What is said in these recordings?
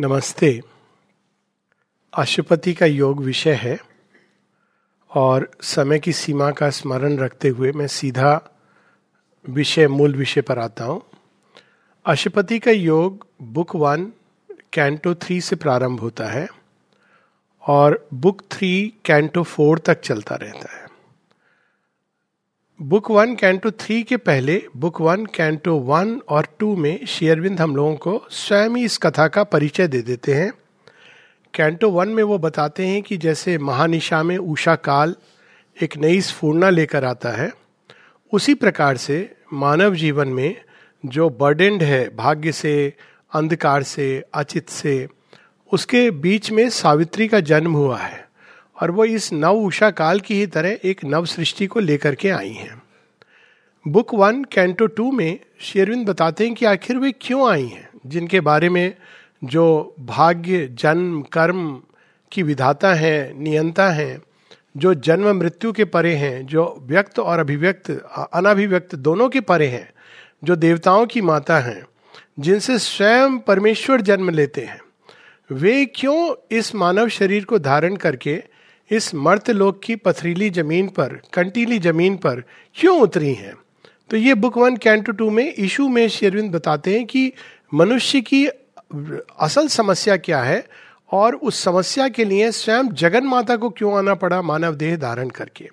नमस्ते। अशुपति का योग विषय है और समय की सीमा का स्मरण रखते हुए मैं सीधा विषय, मूल विषय पर आता हूँ। अशुपति का योग बुक वन, कैंटो थ्री से प्रारंभ होता है और बुक थ्री, कैंटो फोर तक चलता रहता है। बुक वन, कैंटो थ्री के पहले, बुक वन, कैंटो वन और टू में शेयरविंद हम लोगों को स्वयं ही इस कथा का परिचय दे देते हैं। कैंटो वन में वो बताते हैं कि जैसे महानिशा में उषा काल एक नई स्फूर्णा लेकर आता है, उसी प्रकार से मानव जीवन में जो बर्डेंड है, भाग्य से, अंधकार से, अचित से, उसके बीच में सावित्री का जन्म हुआ है। और वो इस नव उषा काल की ही तरह एक नव सृष्टि को लेकर के आई हैं। बुक वन, कैंटो टू में शेरविंद बताते हैं कि आखिर वे क्यों आई हैं, जिनके बारे में जो भाग्य, जन्म, कर्म की विधाता हैं, नियंता हैं, जो जन्म, मृत्यु के परे हैं, जो व्यक्त और अभिव्यक्त, अनाभिव्यक्त दोनों के परे हैं, जो देवताओं की माता हैं, जिनसे स्वयं परमेश्वर जन्म लेते हैं। वे क्यों इस मानव शरीर को धारण करके इस मर्त लोक की पथरीली ज़मीन पर, कंटीली ज़मीन पर क्यों उतरी हैं? तो ये बुक वन कैंटो टू में इशू में शेरविंद बताते हैं कि मनुष्य की असल समस्या क्या है और उस समस्या के लिए स्वयं जगन माता को क्यों आना पड़ा मानव देह धारण करके।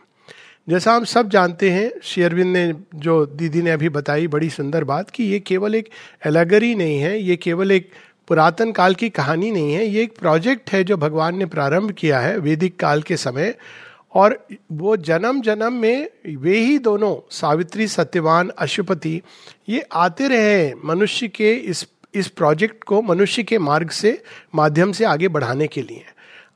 जैसा हम सब जानते हैं शेयरविंद ने जो दीदी ने अभी बताई, बड़ी सुंदर बात कि ये केवल एक एलेगरी नहीं है, ये केवल एक पुरातन काल की कहानी नहीं है। ये एक प्रोजेक्ट है जो भगवान ने प्रारंभ किया है वैदिक काल के समय। और वो जन्म जन्म में वे ही दोनों, सावित्री, सत्यवान, अशुपति, ये आते रहे मनुष्य के इस इस प्रोजेक्ट को मनुष्य के मार्ग से, माध्यम से आगे बढ़ाने के लिए।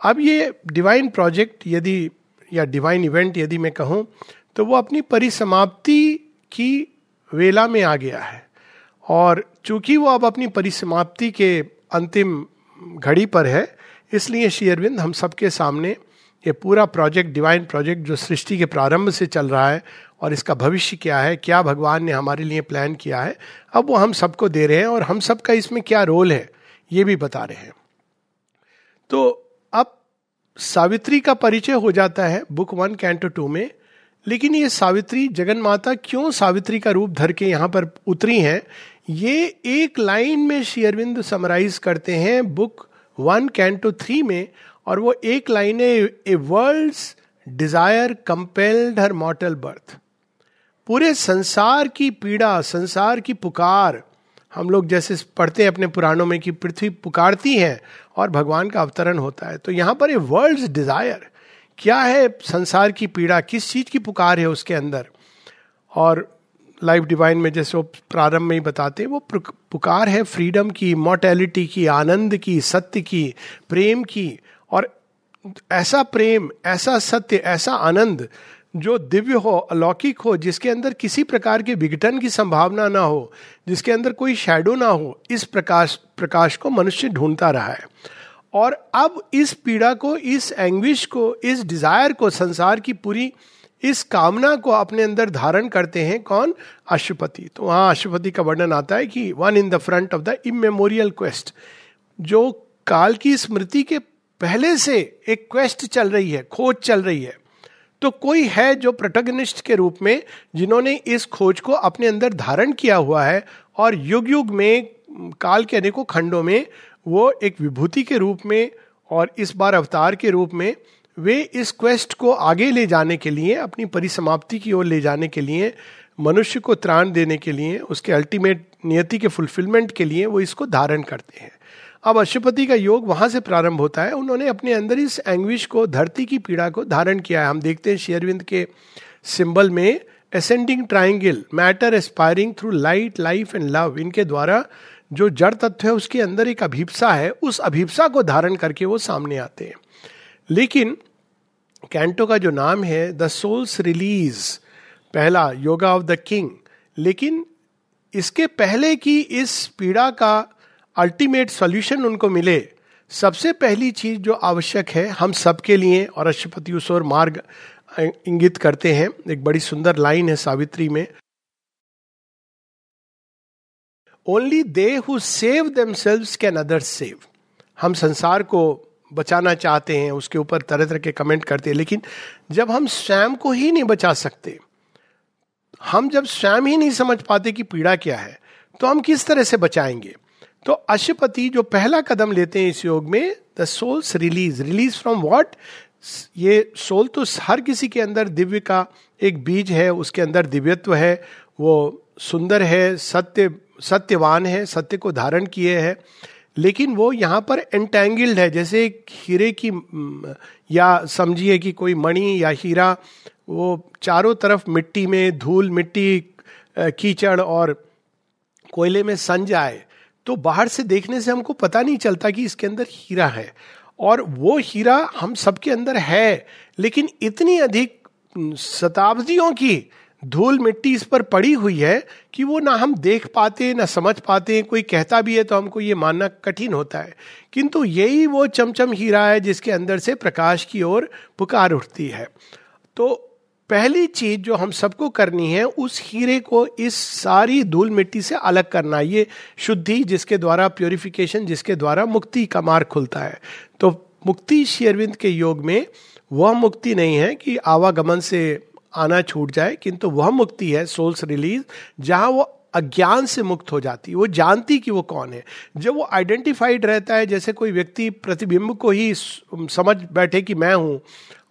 अब ये डिवाइन प्रोजेक्ट यदि, या डिवाइन इवेंट यदि मैं कहूँ तो वो अपनी परिसमाप्ति की वेला में आ गया है। और चूँकि वो अब अपनी परिसमाप्ति के अंतिम घड़ी पर है, इसलिए श्री अरविंद हम सबके सामने ये पूरा प्रोजेक्ट, डिवाइन प्रोजेक्ट जो सृष्टि के प्रारंभ से चल रहा है और इसका भविष्य क्या है, क्या भगवान ने हमारे लिए प्लान किया है, अब वो हम सबको दे रहे हैं और हम सबका इसमें क्या रोल है, ये भी बता रहे हैं। तो अब सावित्री का परिचय हो जाता है बुक वन कैंटो टू में, लेकिन ये सावित्री, जगन माता क्यों सावित्री का रूप धर के यहाँ पर उतरी हैं ये एक लाइन में शेयरविंद समराइज करते हैं बुक वन कैंटो थ्री में, और वो एक लाइन है a world desire compelled her mortal birth. पूरे संसार की पीड़ा, संसार की पुकार, हम लोग जैसे पढ़ते हैं अपने पुराणों में कि पृथ्वी पुकारती है और भगवान का अवतरण होता है। तो यहाँ पर ए वर्ल्ड डिज़ायर, क्या है संसार की पीड़ा, किस चीज़ की पुकार है उसके अंदर? और लाइफ डिवाइन में जैसे वो प्रारंभ में ही बताते हैं, वो पुकार है फ्रीडम की मोर्टेलिटी की, आनंद की, सत्य की, प्रेम की, और ऐसा प्रेम, ऐसा सत्य, ऐसा आनंद जो दिव्य हो, अलौकिक हो, जिसके अंदर किसी प्रकार के विघटन की संभावना ना हो, जिसके अंदर कोई शैडो ना हो, इस प्रकाश प्रकाश को मनुष्य ढूंढता रहा है। और अब इस पीड़ा को, इस एंग्विश को, इस डिज़ायर को, संसार की पूरी इस कामना को अपने अंदर धारण करते हैं कौन? अशुपति तो वहाँ अशुपति का वर्णन आता है कि one in the front of the immemorial quest जो काल की स्मृति के पहले से एक क्वेस्ट चल रही है, खोज चल रही है। तो कोई है जो प्रोटोगनिस्ट के रूप में, जिन्होंने इस खोज को अपने अंदर धारण किया हुआ है, और युग युग में, काल के अनेकों खंडों में, वो एक विभूति के रूप में, और इस बार अवतार के रूप में वे इस क्वेस्ट को आगे ले जाने के लिए, अपनी परिसमाप्ति की ओर ले जाने के लिए, मनुष्य को त्राण देने के लिए, उसके अल्टीमेट नियति के फुलफिलमेंट के लिए वो इसको धारण करते हैं। अब अशुपति का योग वहाँ से प्रारंभ होता है। उन्होंने अपने अंदर इस एंग्विश को, धरती की पीड़ा को धारण किया है। हम देखते हैं शेयरविंद के सिंबल में ascending triangle matter aspiring through light life and love इनके द्वारा जो जड़ तत्व है, उसके अंदर एक अभिप्सा है। उस अभिप्सा को धारण करके वो सामने आते हैं। लेकिन कैंटो का जो नाम है, द सोल्स रिलीज़, पहला, योगा ऑफ़ द किंग। लेकिन इसके पहले की इस पीड़ा का अल्टीमेट सॉल्यूशन उनको मिले। सबसे पहली चीज़ जो आवश्यक है, हम सबके लिए, और अशुपति और मार्ग इंगित करते हैं। एक बड़ी सुंदर लाइन है सावित्री में। Only they who save themselves can others save हम संसार को बचाना चाहते हैं, उसके ऊपर तरह तरह के कमेंट करते हैं, लेकिन जब हम स्वयं को ही नहीं बचा सकते, हम जब स्वयं ही नहीं समझ पाते कि पीड़ा क्या है तो हम किस तरह से बचाएँगे? तो अशुपति जो पहला कदम लेते हैं इस योग में the souls release release from what ये सोल तो हर किसी के अंदर दिव्य का एक बीज है, उसके अंदर दिव्यत्व है, वो सुंदर है, सत्य, सत्यवान है, सत्य को धारण किए है। लेकिन वो यहाँ पर एंटेंगल्ड है, जैसे एक हीरे की या समझिए कि कोई मणि या हीरा, वो चारों तरफ़ मिट्टी में धूल, मिट्टी कीचड़ और कोयले में सन जाए तो बाहर से देखने से हमको पता नहीं चलता कि इसके अंदर हीरा है। और वो हीरा हम सबके अंदर है, लेकिन इतनी अधिक शताब्दियों की धूल मिट्टी इस पर पड़ी हुई है कि वो ना हम देख पाते हैं ना समझ पाते हैं कोई कहता भी है तो हमको ये मानना कठिन होता है। किंतु यही वो चमचम हीरा है जिसके अंदर से प्रकाश की ओर पुकार उठती है। तो पहली चीज़ जो हम सबको करनी है, उस हीरे को इस सारी धूल मिट्टी से अलग करना। ये शुद्धि जिसके द्वारा प्योरिफिकेशन जिसके द्वारा मुक्ति का मार्ग खुलता है। तो मुक्ति शेरविंद के योग में वह मुक्ति नहीं है कि आवागमन से आना छूट जाए, किंतु वह मुक्ति है सोल्स रिलीज़ जहाँ वो अज्ञान से मुक्त हो जाती है, वो जानती कि वो कौन है। जब वो आइडेंटिफाइड रहता है, जैसे कोई व्यक्ति प्रतिबिंब को ही समझ बैठे कि मैं हूँ,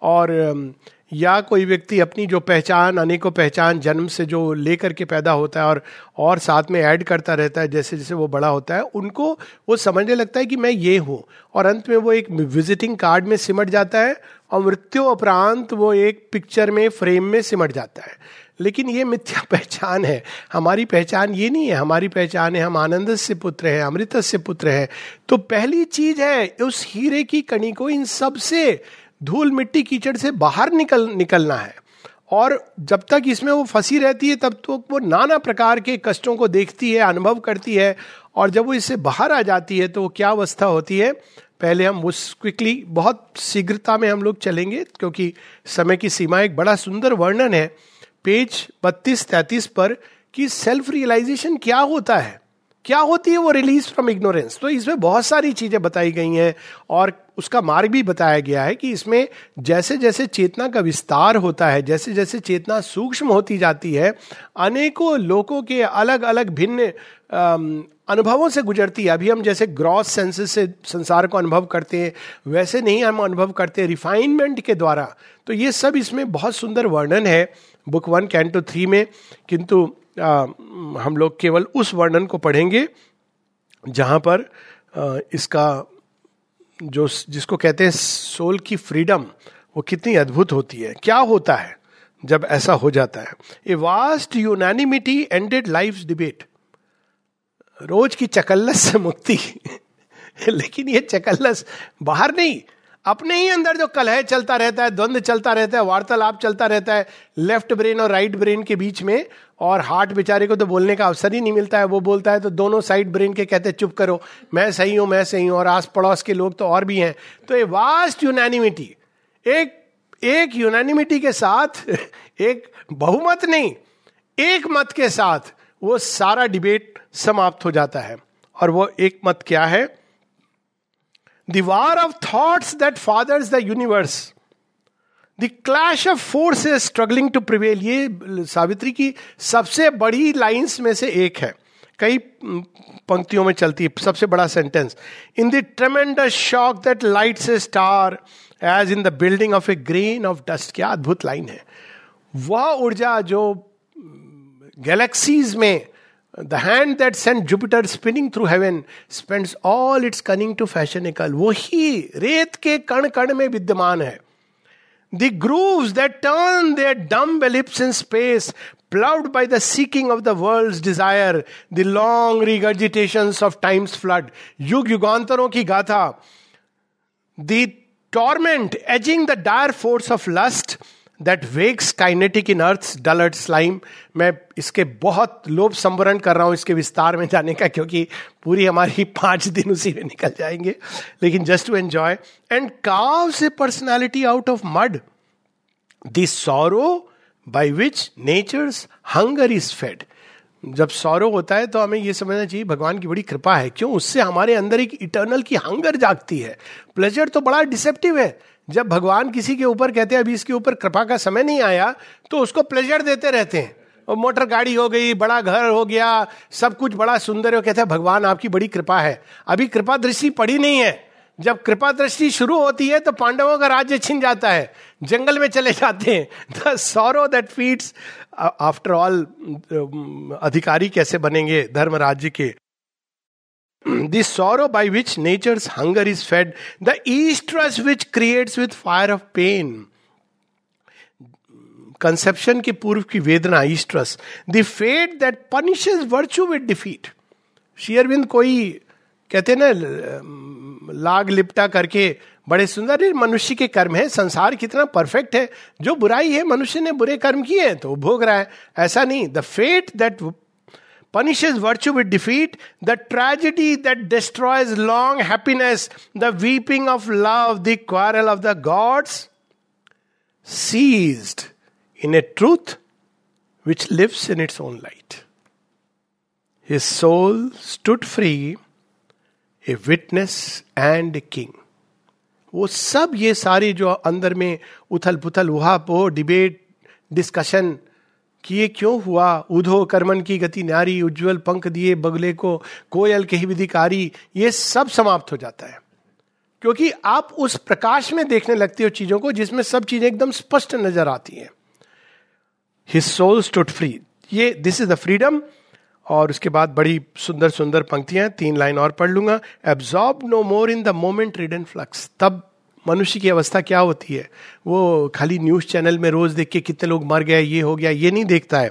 और या कोई व्यक्ति अपनी जो पहचान, अनेकों पहचान जन्म से जो लेकर के पैदा होता है और और साथ में ऐड करता रहता है, जैसे जैसे वो बड़ा होता है, उनको वो समझने लगता है कि मैं ये हूँ। और अंत में वो एक विजिटिंग कार्ड में सिमट जाता है और मृत्यु उपरांत वो एक पिक्चर में फ्रेम में सिमट जाता है। लेकिन ये मिथ्या पहचान है। हमारी पहचान ये नहीं है। हमारी पहचान है, हम आनंद से पुत्र हैं, अमृत से पुत्र हैं। तो पहली चीज़ है, उस हीरे की कणी को इन सबसे धूल मिट्टी कीचड़ से बाहर निकल, निकलना है। और जब तक इसमें वो फंसी रहती है, तब तो वो नाना प्रकार के कष्टों को देखती है, अनुभव करती है, और जब वो इससे बाहर आ जाती है तो वो क्या अवस्था होती है? पहले हम उस क्विकली बहुत शीघ्रता में हम लोग चलेंगे, क्योंकि समय की सीमा एक बड़ा सुंदर वर्णन है। पेज बत्तीस तैतीस पर कि सेल्फ रियलाइजेशन क्या होता है? क्या होती है वो रिलीज़ फ्रॉम इग्नोरेंस तो इसमें बहुत सारी चीज़ें बताई गई हैं और उसका मार्ग भी बताया गया है कि इसमें जैसे जैसे चेतना का विस्तार होता है जैसे जैसे चेतना सूक्ष्म होती जाती है, अनेकों लोगों के अलग अलग भिन्न अनुभवों से गुजरती है। अभी हम जैसे ग्रॉस सेंसेस से संसार को अनुभव करते हैं, वैसे नहीं हम अनुभव करते रिफाइनमेंट के द्वारा। तो ये सब इसमें बहुत सुंदर वर्णन है। बुक वन कैंटो थ्री में, किंतु आ, हम लोग केवल उस वर्णन को पढ़ेंगे जहाँ पर आ, इसका जो जिसको कहते हैं सोल की फ्रीडम वो कितनी अद्भुत होती है। क्या होता है जब ऐसा हो जाता है? A vast unanimity ended life debate रोज की चकल्लस से मुक्ति। लेकिन ये चकल्लस बाहर नहीं अपने ही अंदर जो कलह चलता रहता है, द्वंद चलता रहता है, वार्तालाप चलता रहता है लेफ़्ट ब्रेन और राइट ब्रेन के बीच में, और हार्ट बेचारे को तो बोलने का अवसर ही नहीं मिलता है, वो बोलता है तो दोनों साइड ब्रेन के कहते चुप करो, मैं सही हूँ, मैं सही हूँ, और आस पड़ोस के लोग तो और भी हैं। तो ये वास्ट यूनानिमिटी एक एक यूनानिमिटी के साथ, एक बहुमत नहीं, एक मत के साथ वो सारा डिबेट समाप्त हो जाता है। और वो एक मत क्या है? The war of thoughts that fathers the universe the clash of force struggling to prevail ये सावित्री की सबसे बड़ी लाइंस में से एक है। कई पंक्तियों में चलती है। सबसे बड़ा sentence in the tremendous shock that lights a star as in the building of a grain of dust क्या अद्भुत लाइन है। वह ऊर्जा जो गैलेक्सीज में the hand that sent Jupiter spinning through heaven spends all its cunning to fashion वही रेत के कण कण में विद्यमान है the grooves that turn their dumb ellipse in space ploughed by the seeking of the world's desire the long regurgitations of time's flood युग युगांतरों की गाथा the torment edging the dire force of lust that wakes kinetic in earth dulled slime मैं इसके बहुत लोभ संवरण कर रहा हूँ इसके विस्तार में जाने का, क्योंकि पूरी हमारी पाँच दिन उसी में निकल जाएँगे। लेकिन just to enjoy and carves personality out of mud this sorrow by which nature's hunger is fed जब सौरव होता है तो हमें यह समझना चाहिए, भगवान की बड़ी कृपा है। क्यों? उससे हमारे अंदर एक इटर्नल की हंगर जागती है। प्लेजर तो बड़ा डिसेप्टिव है। जब भगवान किसी के ऊपर कहते हैं, अभी इसके ऊपर कृपा का समय नहीं आया तो उसको प्लेजर देते रहते हैं। और मोटर गाड़ी हो गई, बड़ा घर हो गया, सब कुछ बड़ा सुंदर हो कहते हैं, भगवान, आपकी बड़ी कृपा है। अभी कृपा दृष्टि पड़ी नहीं है। जब कृपा दृष्टि शुरू होती है तो पांडवों का राज्य छिन जाता है। जंगल में चले जाते हैं। The that feeds after all अधिकारी कैसे बनेंगे धर्म राज्य के? This sorrow by which nature's hunger is fed the oestrus which creates with fire of pain conception के पूर्व की वेदना oestrus the fate that punishes virtue with defeat शेयरविंद कोई कहते ना लाग लिपटा करके बड़े सुंदर मनुष्य के कर्म है, संसार कितना परफेक्ट है, जो बुराई है, मनुष्य ने बुरे कर्म किए हैं तो भोग रहा है। ऐसा नहीं the fate that punishes virtue with defeat, the tragedy that destroys long happiness, the weeping of love, the quarrel of the gods, seized in a truth which lives in its own light. His soul stood free a witness and king वो सब ये सारे जो अंदर में उथल पुथल हुआ पो डिबेट डिस्कशन कि ये क्यों हुआ? उधो कर्मन की गति नारी उज्जवल पंख दिए बगले को, कोयल के ही विधिकारी, ये सब समाप्त हो जाता है। क्योंकि आप उस प्रकाश में देखने लगते हो चीज़ों को, जिसमें सब चीज़ें एकदम स्पष्ट नज़र आती हैं। हिज सोल स्टूड फ्री ये दिस इज़ द फ्रीडम और उसके बाद बड़ी सुंदर सुंदर पंक्तियाँ, तीन लाइन और पढ़ लूँगा। Absorb no more in the moment ridden flux तब मनुष्य की अवस्था क्या होती है? वो खाली न्यूज़ चैनल में रोज देख के कितने लोग मर गए, ये हो गया, ये नहीं देखता है।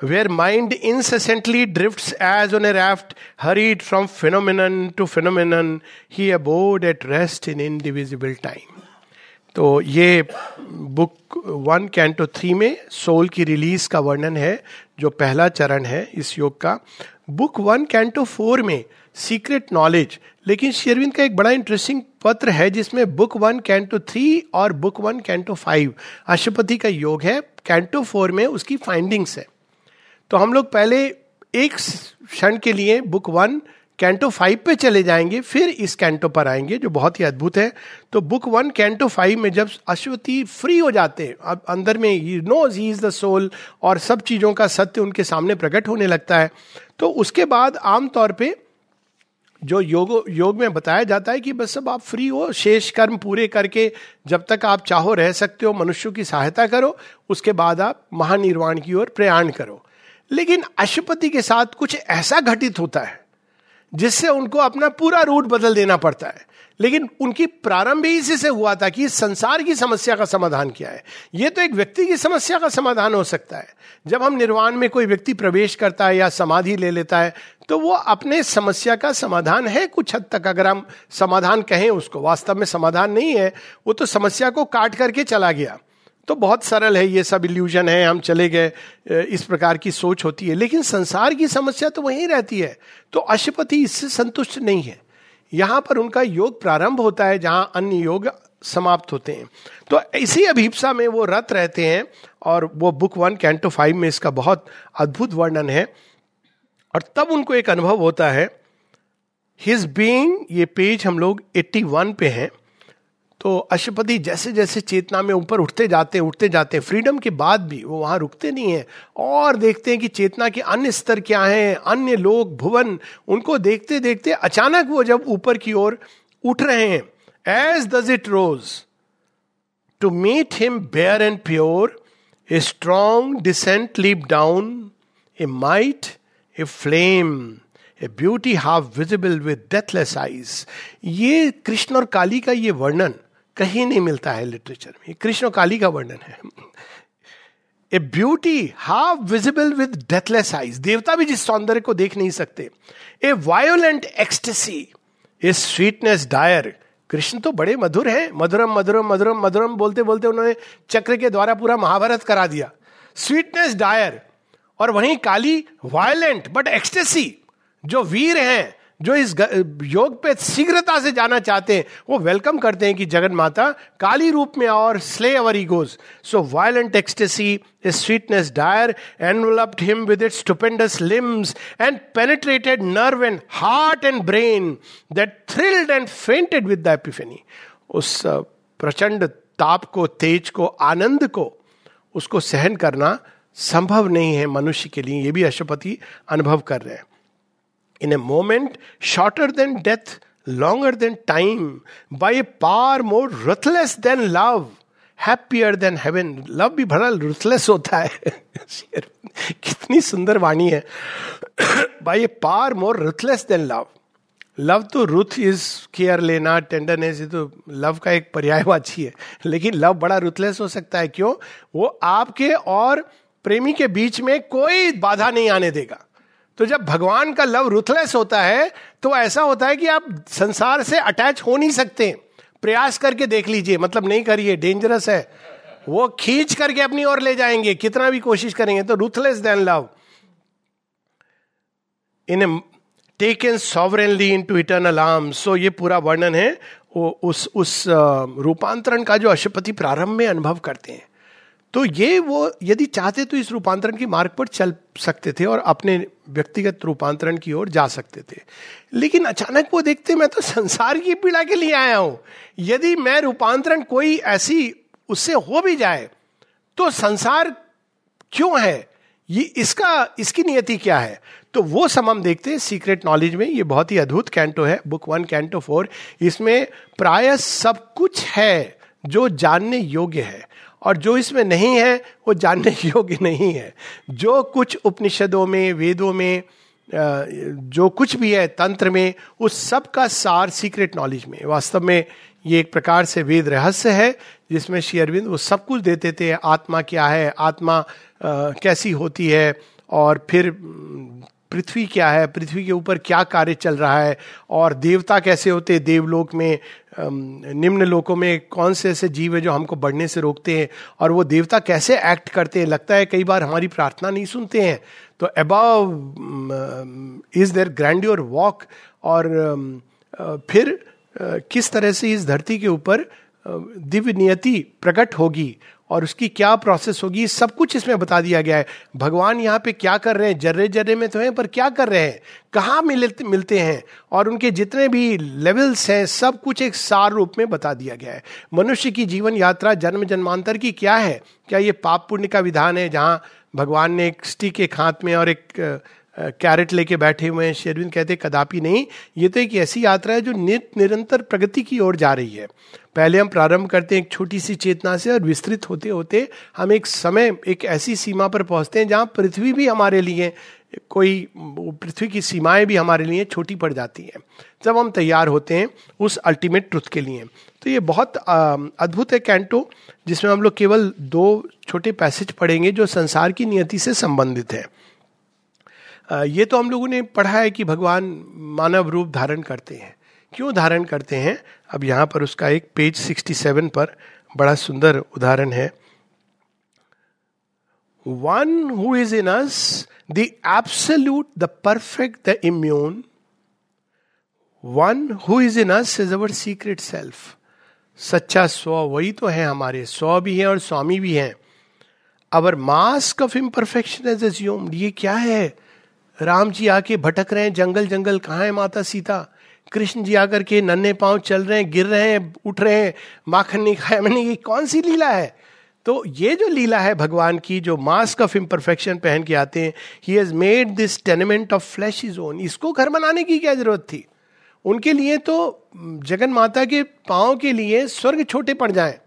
Where mind incessantly drift as on a raft hurried from phenomenon to phenomenon he abode at rest in indivisible time तो ये बुक वन कैंटो थ्री में सोल की रिलीज़ का वर्णन है, जो पहला चरण है इस योग का। बुक वन कैंटो फोर में सीक्रेट नॉलेज लेकिन शेरविंद का एक बड़ा इंटरेस्टिंग पत्र है, जिसमें बुक वन कैंटो थ्री और book one canto five Ashwapati का योग है। कैंटो फोर में उसकी फाइंडिंग्स है। तो हम लोग पहले एक क्षण के लिए बुक वन कैंटो फाइव पे चले जाएँगे, फिर इस कैंटो पर आएँगे, जो बहुत ही अद्भुत है। तो बुक वन कैंटो फाइव में जब अश्वती फ्री हो जाते हैं, अब अंदर में ही knows he is the soul और सब चीज़ों का सत्य उनके सामने प्रकट होने लगता है तो उसके बाद आमतौर पे जो योग योग में बताया जाता है कि बस सब आप फ्री हो, शेष कर्म पूरे करके जब तक आप चाहो रह सकते हो, मनुष्य की सहायता करो, उसके बाद आप महानिर्वाण की ओर प्रयाण करो। लेकिन अशुपति के साथ कुछ ऐसा घटित होता है, जिससे उनको अपना पूरा रूट बदल देना पड़ता है। लेकिन उनकी प्रारंभ ही इसी से हुआ था कि संसार की समस्या का समाधान क्या है। यह तो एक व्यक्ति की समस्या का समाधान हो सकता है। जब हम निर्वाण में कोई व्यक्ति प्रवेश करता है या समाधि ले लेता है तो वो अपने समस्या का समाधान है कुछ हद तक। अगर हम समाधान कहें उसको, वास्तव में समाधान नहीं है, वो तो समस्या को काट करके चला गया। तो बहुत सरल है, ये सब इल्यूजन है, हम चले गए इस प्रकार की सोच होती है। लेकिन संसार की समस्या तो वहीं रहती है। तो अशुपति इससे संतुष्ट नहीं है। यहाँ पर उनका योग प्रारंभ होता है जहाँ अन्य योग समाप्त होते हैं। तो इसी अभिप्सा में वो रत रहते हैं और वो बुक वन, कैंटो फाइव में इसका बहुत अद्भुत वर्णन है। और तब उनको एक अनुभव होता है हिज बींग ये पेज हम लोग 81 पे हैं। तो अशुपति जैसे जैसे चेतना में ऊपर उठते जाते हैं उठते जाते हैं फ्रीडम के बाद भी वो वहाँ रुकते नहीं है। और देखते हैं कि चेतना के अन्य स्तर क्या हैं, अन्य लोग, भुवन, उनको देखते देखते अचानक वो जब ऊपर की ओर उठ रहे हैं। As does it rose to meet him bare and pure a strong descent leap down a might a flame a beauty half visible with deathless eyes ये कृष्ण और काली का ये वर्णन कहीं नहीं मिलता है लिटरेचर में। कृष्ण काली का वर्णन है। A beauty half visible with deathless eyes देवता भी जिस सौंदर्य को देख नहीं सकते। A violent ecstasy a sweetness dire Krishna तो बड़े मधुर हैं। मधुरम मधुरम मधुरम मधुरम बोलते बोलते उन्होंने चक्र के द्वारा पूरा महाभारत करा दिया। स्वीटनेस डायर और वहीं काली वायलेंट बट एक्सटेसी जो वीर हैं जो इस योग पे शीघ्रता से जाना चाहते हैं, वो वेलकम करते हैं कि जगन माता काली रूप में और slay our egos so violent ecstasy sweetness dire enveloped him with its stupendous limbs and penetrated nerve and heart and brain that thrilled and fainted with the epiphany उस प्रचंड ताप को, तेज को, आनंद को, उसको सहन करना संभव नहीं है मनुष्य के लिए। ये भी अशुपति अनुभव कर रहे हैं। In a moment shorter than death longer than time by a power more ruthless than love happier than heaven love भी बड़ा रुथलेस होता है। कितनी सुंदर वाणी है। By a power more ruthless than love love तो रुथ इज़ केयर लेना टेंडरनेस ये तो लव का एक पर्यायवाची है। लेकिन लव बड़ा रुथलेस हो सकता है। क्यों? वो आपके और प्रेमी के बीच में कोई बाधा नहीं आने देगा। तो जब भगवान का लव रुथलेस होता है तो ऐसा होता है कि आप संसार से अटैच हो नहीं सकते। प्रयास करके देख लीजिए मतलब नहीं करिए डेंजरस है। वो खींच करके अपनी ओर ले जाएँगे, कितना भी कोशिश करेंगे तो ruthless than love in a taken sovereignly into eternal arm सो ये पूरा वर्णन है, वो उस उस रूपांतरण का जो अशुपति प्रारंभ में अनुभव करते हैं। तो ये वो, यदि चाहते तो इस रूपांतरण के मार्ग पर चल सकते थे और अपने व्यक्तिगत रूपांतरण की ओर जा सकते थे। लेकिन अचानक वो देखते मैं तो संसार की पीड़ा के लिए आया हूँ। यदि मैं रूपांतरण कोई ऐसी, उससे हो भी जाए तो संसार क्यों है? ये, इसका, इसकी नियति क्या है? तो वो सब हम देखते हैं सीक्रेट नॉलेज में। ये बहुत ही अद्भुत कैंटो है, बुक वन, कैंटो फोर। इसमें प्राय सब कुछ है जो जानने योग्य है। और जो इसमें नहीं है, वो जानने योग्य नहीं है। जो कुछ उपनिषदों में, वेदों में जो कुछ भी है तंत्र में, उस सब का सार सीक्रेट नॉलेज में। वास्तव में ये एक प्रकार से वेद रहस्य है, जिसमें श्री अरविंद वो सब कुछ देते थे। आत्मा क्या है? आत्मा कैसी होती है? और फिर पृथ्वी क्या है? पृथ्वी के ऊपर क्या कार्य चल रहा है? और देवता कैसे होते देवलोक में निम्न लोकों में कौन से ऐसे जीव है जो हमको बढ़ने से रोकते हैं? और वो देवता कैसे एक्ट करते हैं? लगता है कई बार हमारी प्रार्थना नहीं सुनते हैं। तो above is there grand walk और फिर किस तरह से इस धरती के ऊपर दिव्य नियति प्रकट होगी? और उसकी क्या प्रोसेस होगी, सब कुछ इसमें बता दिया गया है। भगवान यहाँ पे क्या कर रहे हैं? जर्रे जर्रे में तो हैं, पर क्या कर रहे हैं? कहाँ मिलते मिलते हैं? और उनके जितने भी लेवल्स हैं, सब कुछ एक सार रूप में बता दिया गया है। मनुष्य की जीवन यात्रा जन्म जन्मांतर की क्या है? क्या ये पाप पुण्य का विधान है, जहाँ भगवान ने एक स्टिक एक हाथ में और एक कैरेट लेके बैठे हुए हैं। शेरविंद कहते, कदापि नहीं। ये तो एक ऐसी यात्रा है जो नित निरंतर प्रगति की ओर जा रही है। पहले हम प्रारंभ करते हैं एक छोटी सी चेतना से और विस्तृत होते होते हम एक समय, एक ऐसी सीमा पर पहुँचते हैं जहाँ पृथ्वी भी हमारे लिए, कोई पृथ्वी की सीमाएँ भी हमारे लिए छोटी पड़ जाती हैं। जब हम तैयार होते हैं उस अल्टीमेट ट्रुथ के लिए। तो ये बहुत अद्भुत है कैंटो, जिसमें हम लोग केवल दो छोटे पैसेज पढ़ेंगे जो संसार की नियति से संबंधित है। ये तो हम लोगों ने पढ़ा है कि भगवान मानव रूप धारण करते हैं। क्यों धारण करते हैं? अब यहाँ पर उसका एक पेज 67 पर बड़ा सुंदर उदाहरण है। One who is in us the absolute the perfect the immune one who is in us is our secret self सच्चा स्व वही तो है हमारे। स्व भी है और स्वामी भी है। Our mask of imperfection as assumed ये क्या है? राम जी आके भटक रहे हैं, जंगल जंगल, कहाँ है माता सीता? कृष्ण जी आकर के नन्हे पाँव चल रहे हैं, गिर रहे हैं, उठ रहे हैं, माखन नहीं खाया मैंने, ये कौन सी लीला है? तो ये जो लीला है भगवान की, जो मास्क ऑफ़ इम्परफेक्शन पहन के आते हैं he has made this tenement of flesh his own इसको घर बनाने की क्या ज़रूरत थी? उनके लिए तो जगन माता के पाँव के लिए स्वर्ग छोटे पड़ जाए।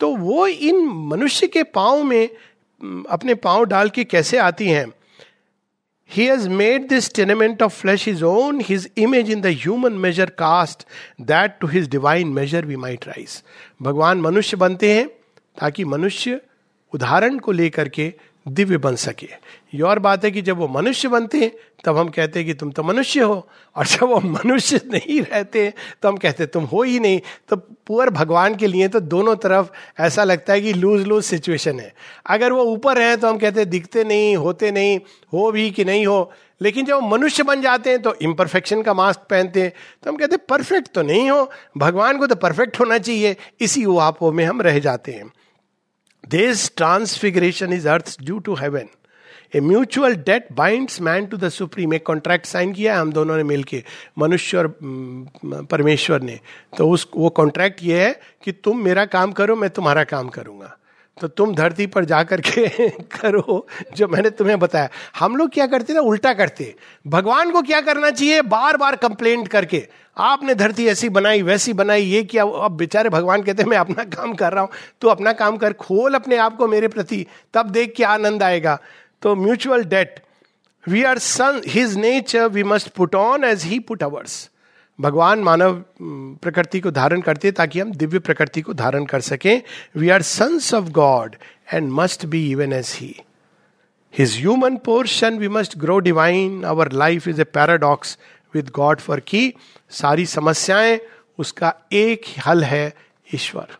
तो वो इन मनुष्य के पाँव में, अपने पाँव डाल के कैसे आती हैं? He has made this tenement of flesh his own, his image in the human measure cast, that to his divine measure we might rise. भगवान मनुष्य बनते हैं ताकि मनुष्य उदाहरण को लेकर के दिव्य बन सके। ये और बात है कि जब वो मनुष्य बनते हैं, तब हम कहते हैं कि तुम तो मनुष्य हो। और जब वो मनुष्य नहीं रहते तो हम कहते तुम हो ही नहीं। तो पुअर भगवान के लिए तो दोनों तरफ़ ऐसा लगता है कि लूज लूज सिचुएशन है। अगर वो ऊपर हैं तो हम कहते दिखते नहीं, होते नहीं, हो भी कि नहीं हो। लेकिन जब मनुष्य बन जाते हैं तो इम्परफेक्शन का मास्क पहनते हैं तो हम कहते हैं परफेक्ट तो नहीं हो। भगवान को तो परफेक्ट होना चाहिए। इसी उहापों में हम रह जाते हैं। This transfiguration is earth's due to heaven. A mutual debt binds man to the supreme एक कॉन्ट्रैक्ट साइन किया है, हम दोनों ने मिलकर मनुष्य और परमेश्वर ने। तो उस, वो कॉन्ट्रैक्ट ये है कि तुम मेरा काम करो, मैं तुम्हारा काम करूँगा। तो तुम धरती पर जाकर के करो जो मैंने तुम्हें बताया। हम लोग क्या करते ना, उल्टा करते। भगवान को क्या करना चाहिए? बार बार कंप्लेंट करके, आपने धरती ऐसी बनाई, वैसी बनाई, ये किया अब बेचारे भगवान कहते हैं, मैं अपना काम कर रहा हूँ तो अपना काम कर, खोल अपने आप को मेरे प्रति, तब देख के आनंद आएगा। तो mutual debt we are son his nature we must put on as he put ours भगवान मानव प्रकृति को धारण करते ताकि हम दिव्य प्रकृति को धारण कर सकें। We are sons of God and must be even as he his human portion we must grow divine our life is a paradox with God for की सारी समस्याएँ, उसका एक हल है ईश्वर।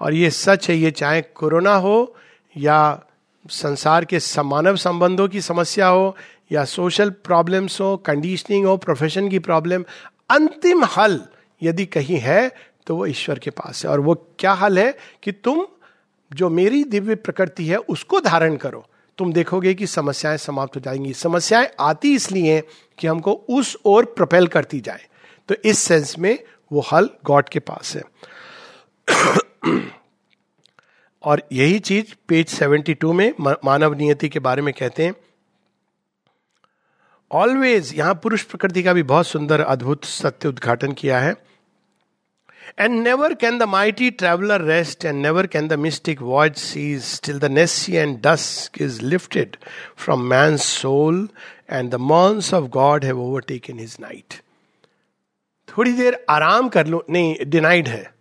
और ये सच है, ये चाहे कोरोना हो या संसार के मानव संबंधों की समस्या हो या सोशल प्रॉब्लम्स हो कंडीशनिंग हो प्रोफेशन की प्रॉब्लम अंतिम हल यदि कहीं है तो वो ईश्वर के पास है। और वो क्या हल है कि तुम जो मेरी दिव्य प्रकृति है, उसको धारण करो। तुम देखोगे कि समस्याएँ समाप्त हो जाएँगी। समस्याएँ आती इसलिए कि हमको उस ओर प्रपेल करती जाए। तो इस सेंस में वो हल गॉड के पास है। और यही चीज़ पेज 72 में, मानव नियति के बारे में कहते हैं। ऑलवेज यहाँ पुरुष प्रकृति का भी बहुत सुंदर, अद्भुत सत्य उद्घाटन किया है। And never can the mighty traveller rest and never can the mystic watch cease till the nescient dusk is lifted from man soul and the morns of God have overtaken his night थोड़ी देर आराम कर लो। नहीं denied है।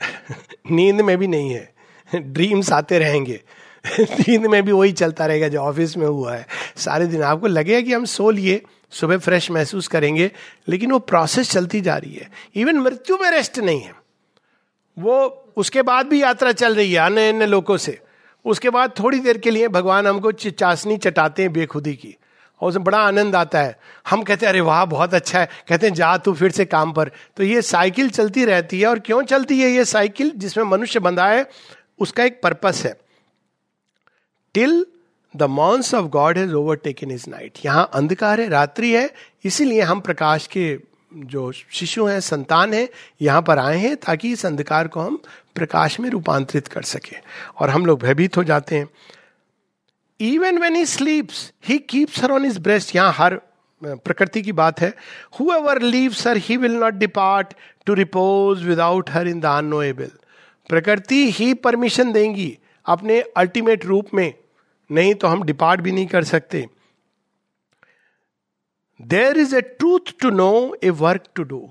नींद में भी नहीं है। ड्रीम्स आते रहेंगे। नींद में भी वही चलता रहेगा, जो ऑफ़िस में हुआ है। सारे दिन आपको लगेगा कि हम सो लिए, सुबह फ्रेश महसूस करेंगे, लेकिन वो प्रोसेस चलती जा रही है। इवन मृत्यु में रेस्ट नहीं है। वो उसके बाद भी यात्रा चल रही है, अन्य अन्य लोगों से। उसके बाद थोड़ी देर के लिए भगवान हमको चाशनी चटाते हैं बेखुदी की। और उसमें बड़ा आनंद आता है। हम कहते हैं, अरे वाह, बहुत अच्छा है। कहते हैं, जा तू फिर से काम पर। तो ये साइकिल चलती रहती है। और क्यों चलती है ये साइकिल जिसमें मनुष्य बंधा है, उसका एक पर्पस है। Till the morns of God has overtaken his night यहाँ अंधकार है, रात्रि है, इसीलिए हम प्रकाश के जो शिशु हैं, संतान हैं, यहाँ पर आए हैं ताकि इस अंधकार को हम प्रकाश में रूपांतरित कर सके। और हम लोग भयभीत हो जाते हैं। Even when he sleeps he keeps her on his breast यहाँ हर प्रकृति की बात है। Whoever leave her he will not depart to repose without her in the unknowable प्रकृति ही परमिशन देंगी अपने अल्टीमेट रूप में। नहीं तो हम डिपार्ट भी नहीं कर सकते। There is a truth to know a work to do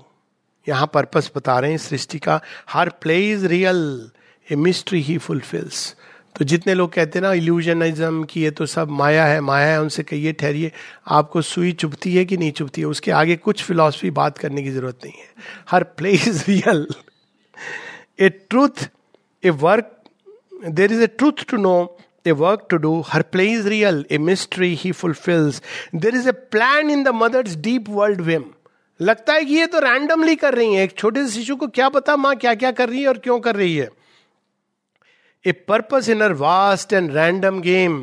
यहाँ पर्पस बता रहे हैं सृष्टि का। Her play is real a mystery he fulfils तो जितने लोग कहते हैं ना इल्यूजनिज्म की ये तो सब माया है माया है, उनसे कहिए, ठहरिए, आपको सुई चुभती है कि नहीं चुभती है? उसके आगे कुछ फिलॉसफी बात करने की ज़रूरत नहीं है। Her play is real a truth a work there is a truth to know a work to do. Her play is real, a mystery he fulfills. There is a plan in the mother's deep world whim. लगता है कि ये तो randomly कर रही है एक छोटे से शिशु को क्या पता माँ क्या क्या कर रही है और क्यों कर रही है a purpose in her vast and random game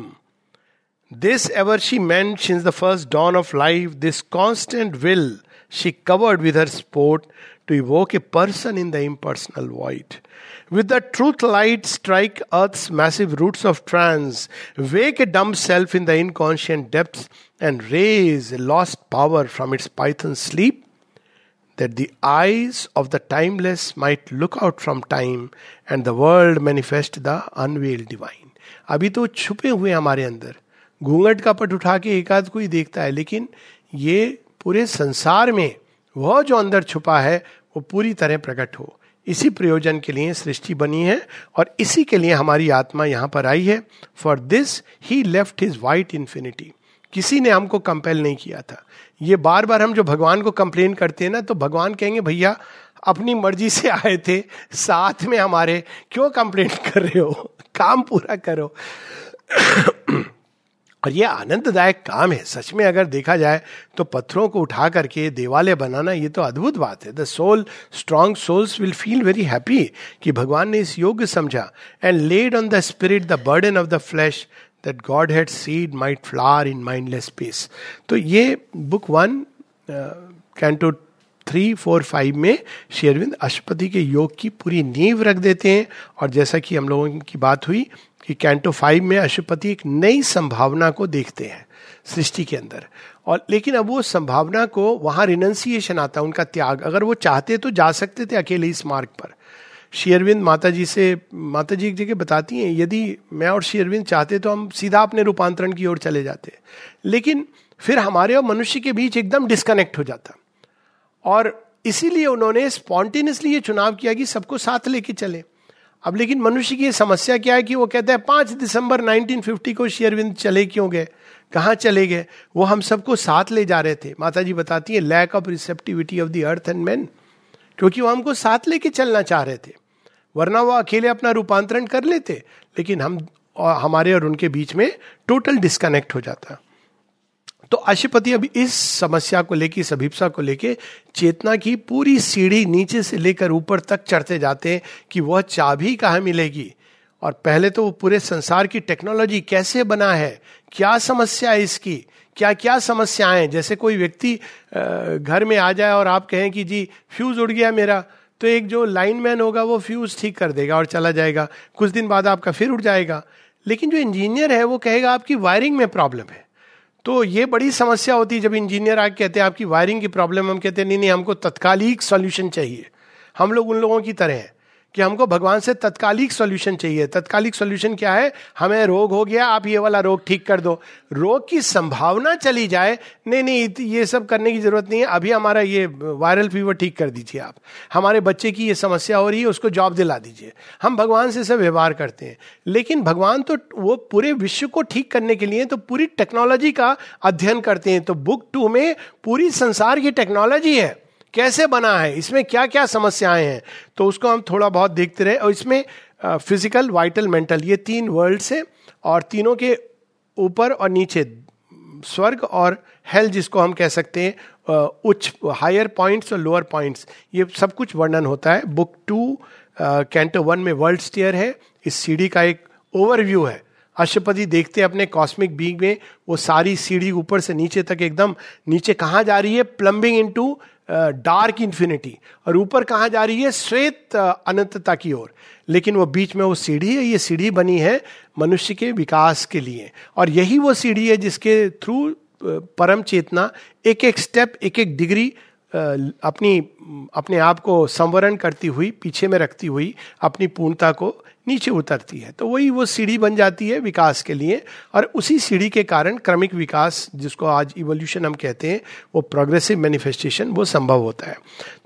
this ever she meant since the first dawn of life this constant will she covered with her sport to evoke a person in the impersonal void With the truth light, strike earth's massive roots of trance, wake a dumb self in the inconscient depths, and raise a lost power from its python sleep, that the eyes of the timeless might look out from time and the world manifest the unveiled divine. अभी तो छुपे हुए हमारे अंदर घूंघट का पट उठा के एक आध कोई देखता है लेकिन ये पूरे संसार में वह जो अंदर छुपा है वो पूरी तरह प्रकट हो इसी प्रयोजन के लिए सृष्टि बनी है और इसी के लिए हमारी आत्मा यहाँ पर आई है। For this he left his white infinity किसी ने हमको कंपेल नहीं किया था। ये बार बार हम जो भगवान को कंप्लेन करते हैं ना तो भगवान कहेंगे, भैया, अपनी मर्ज़ी से आए थे, साथ में हमारे, क्यों कंप्लेन कर रहे हो? काम पूरा करो। और ये आनंददायक काम है। सच में अगर देखा जाए तो पत्थरों को उठा करके देवालय बनाना ये तो अद्भुत बात है। The soul strong souls will feel very happy कि भगवान ने इस योग्य समझा and laid on the spirit the burden of the flesh that God had seed might flower in mindless space तो ये book one canto three four five में शेरविंद अशुपति के योग की पूरी नींव रख देते हैं और जैसा कि हम लोगों की बात हुई कि कैंटो फाइव में अशुपति एक नई संभावना को देखते हैं सृष्टि के अंदर। और लेकिन अब वो संभावना को वहाँ रिनंसिएशन आता उनका त्याग। अगर वो चाहते तो जा सकते थे अकेले इस मार्ग पर। शेयरविंद माता जी से माता जी एक जगह बताती हैं, यदि मैं और शेयरविंद चाहते तो हम सीधा अपने रूपांतरण की ओर चले जाते। लेकिन फिर हमारे और मनुष्य के बीच एकदम डिस्कनेक्ट हो जाता। और इसीलिए उन्होंने स्पॉन्टेनियसली ये चुनाव किया कि सबको साथ लेके चले। अब लेकिन मनुष्य की समस्या क्या है कि वो कहता है, पाँच दिसंबर 1950 को शेयरविंद चले क्यों गए? कहाँ चले गए? वो हम सबको साथ ले जा रहे थे। माता जी बताती है lack of receptivity of the earth and man क्योंकि वो हमको साथ लेके चलना चाह रहे थे। वरना वो अकेले अपना रूपांतरण कर लेते, लेकिन हम हमारे और उनके बीच में टोटल डिस्कनेक्ट हो जाता। तो अशुपति अभी इस समस्या को लेकर इस अभिप्सा को लेकर चेतना की पूरी सीढ़ी नीचे से लेकर ऊपर तक चढ़ते जाते हैं कि वह चाबी कहाँ मिलेगी। और पहले तो वो पूरे संसार की टेक्नोलॉजी कैसे बना है? क्या समस्या है इसकी? क्या क्या समस्याएँ जैसे कोई व्यक्ति घर में आ जाए और आप कहें कि, जी फ्यूज उड़ गया मेरा। तो एक जो लाइनमैन होगा, वो फ्यूज ठीक कर देगा और चला जाएगा। कुछ दिन बाद आपका फिर उड़ जाएगा। लेकिन जो इंजीनियर है, वो कहेगा, आपकी वायरिंग में प्रॉब्लम है। तो ये बड़ी समस्या होती है जब इंजीनियर आके कहते हैं, आपकी वायरिंग की प्रॉब्लम हम कहते हैं, नहीं नहीं, हमको तत्कालिक सॉल्यूशन चाहिए। हम लोग उन लोगों की तरह हैं। कि हमको भगवान से तत्कालिक सॉल्यूशन चाहिए। तत्कालिक सॉल्यूशन क्या है? हमें रोग हो गया, आप ये वाला रोग ठीक कर दो। रोग की संभावना चली जाए, नहीं नहीं ये सब करने की ज़रूरत नहीं है। अभी हमारा ये वायरल फीवर ठीक कर दीजिए आप। हमारे बच्चे की ये समस्या हो रही है, उसको जॉब दिला दीजिए। हम भगवान से सब व्यवहार करते हैं। लेकिन भगवान तो वो पूरे विश्व को ठीक करने के लिए तो पूरी टेक्नोलॉजी का अध्ययन करते हैं। तो बुक टू में पूरी संसार की टेक्नोलॉजी है। कैसे बना है? इसमें क्या क्या समस्याएँ हैं? तो उसको हम थोड़ा बहुत देखते रहे और इसमें फ़िज़िकल वाइटल मेंटल ये तीन वर्ल्ड से और तीनों के ऊपर और नीचे, स्वर्ग और हेल जिसको हम कह सकते हैं उच्च हायर पॉइंट्स और लोअर पॉइंट्स ये सब कुछ वर्णन होता है। बुक टू कैंटो वन में वर्ल्ड स्टेयर है। इस सीढ़ी का एक ओवरव्यू है। अशुपति देखते हैं अपने कॉस्मिक बींग में, वो सारी सीढ़ी ऊपर से नीचे तक एकदम नीचे कहाँ जा रही है? प्लम्बिंग इनटू डार्क इंफिनिटी और ऊपर कहा जा रही है? श्वेत अनंतता की ओर। लेकिन वो बीच में वो सीढ़ी है, ये सीढ़ी बनी है मनुष्य के विकास के लिए। और यही वो सीढ़ी है जिसके थ्रू परम चेतना एक एक स्टेप एक एक डिग्री अपनी, अपने आप को संवरण करती हुई, पीछे में रखती हुई, अपनी पूर्णता को नीचे उतरती है। तो वही वो सीढ़ी बन जाती है विकास के लिए और उसी सीढ़ी के कारण क्रमिक विकास, जिसको आज इवोल्यूशन हम कहते हैं, वो प्रोग्रेसिव मैनिफेस्टेशन वो संभव होता है।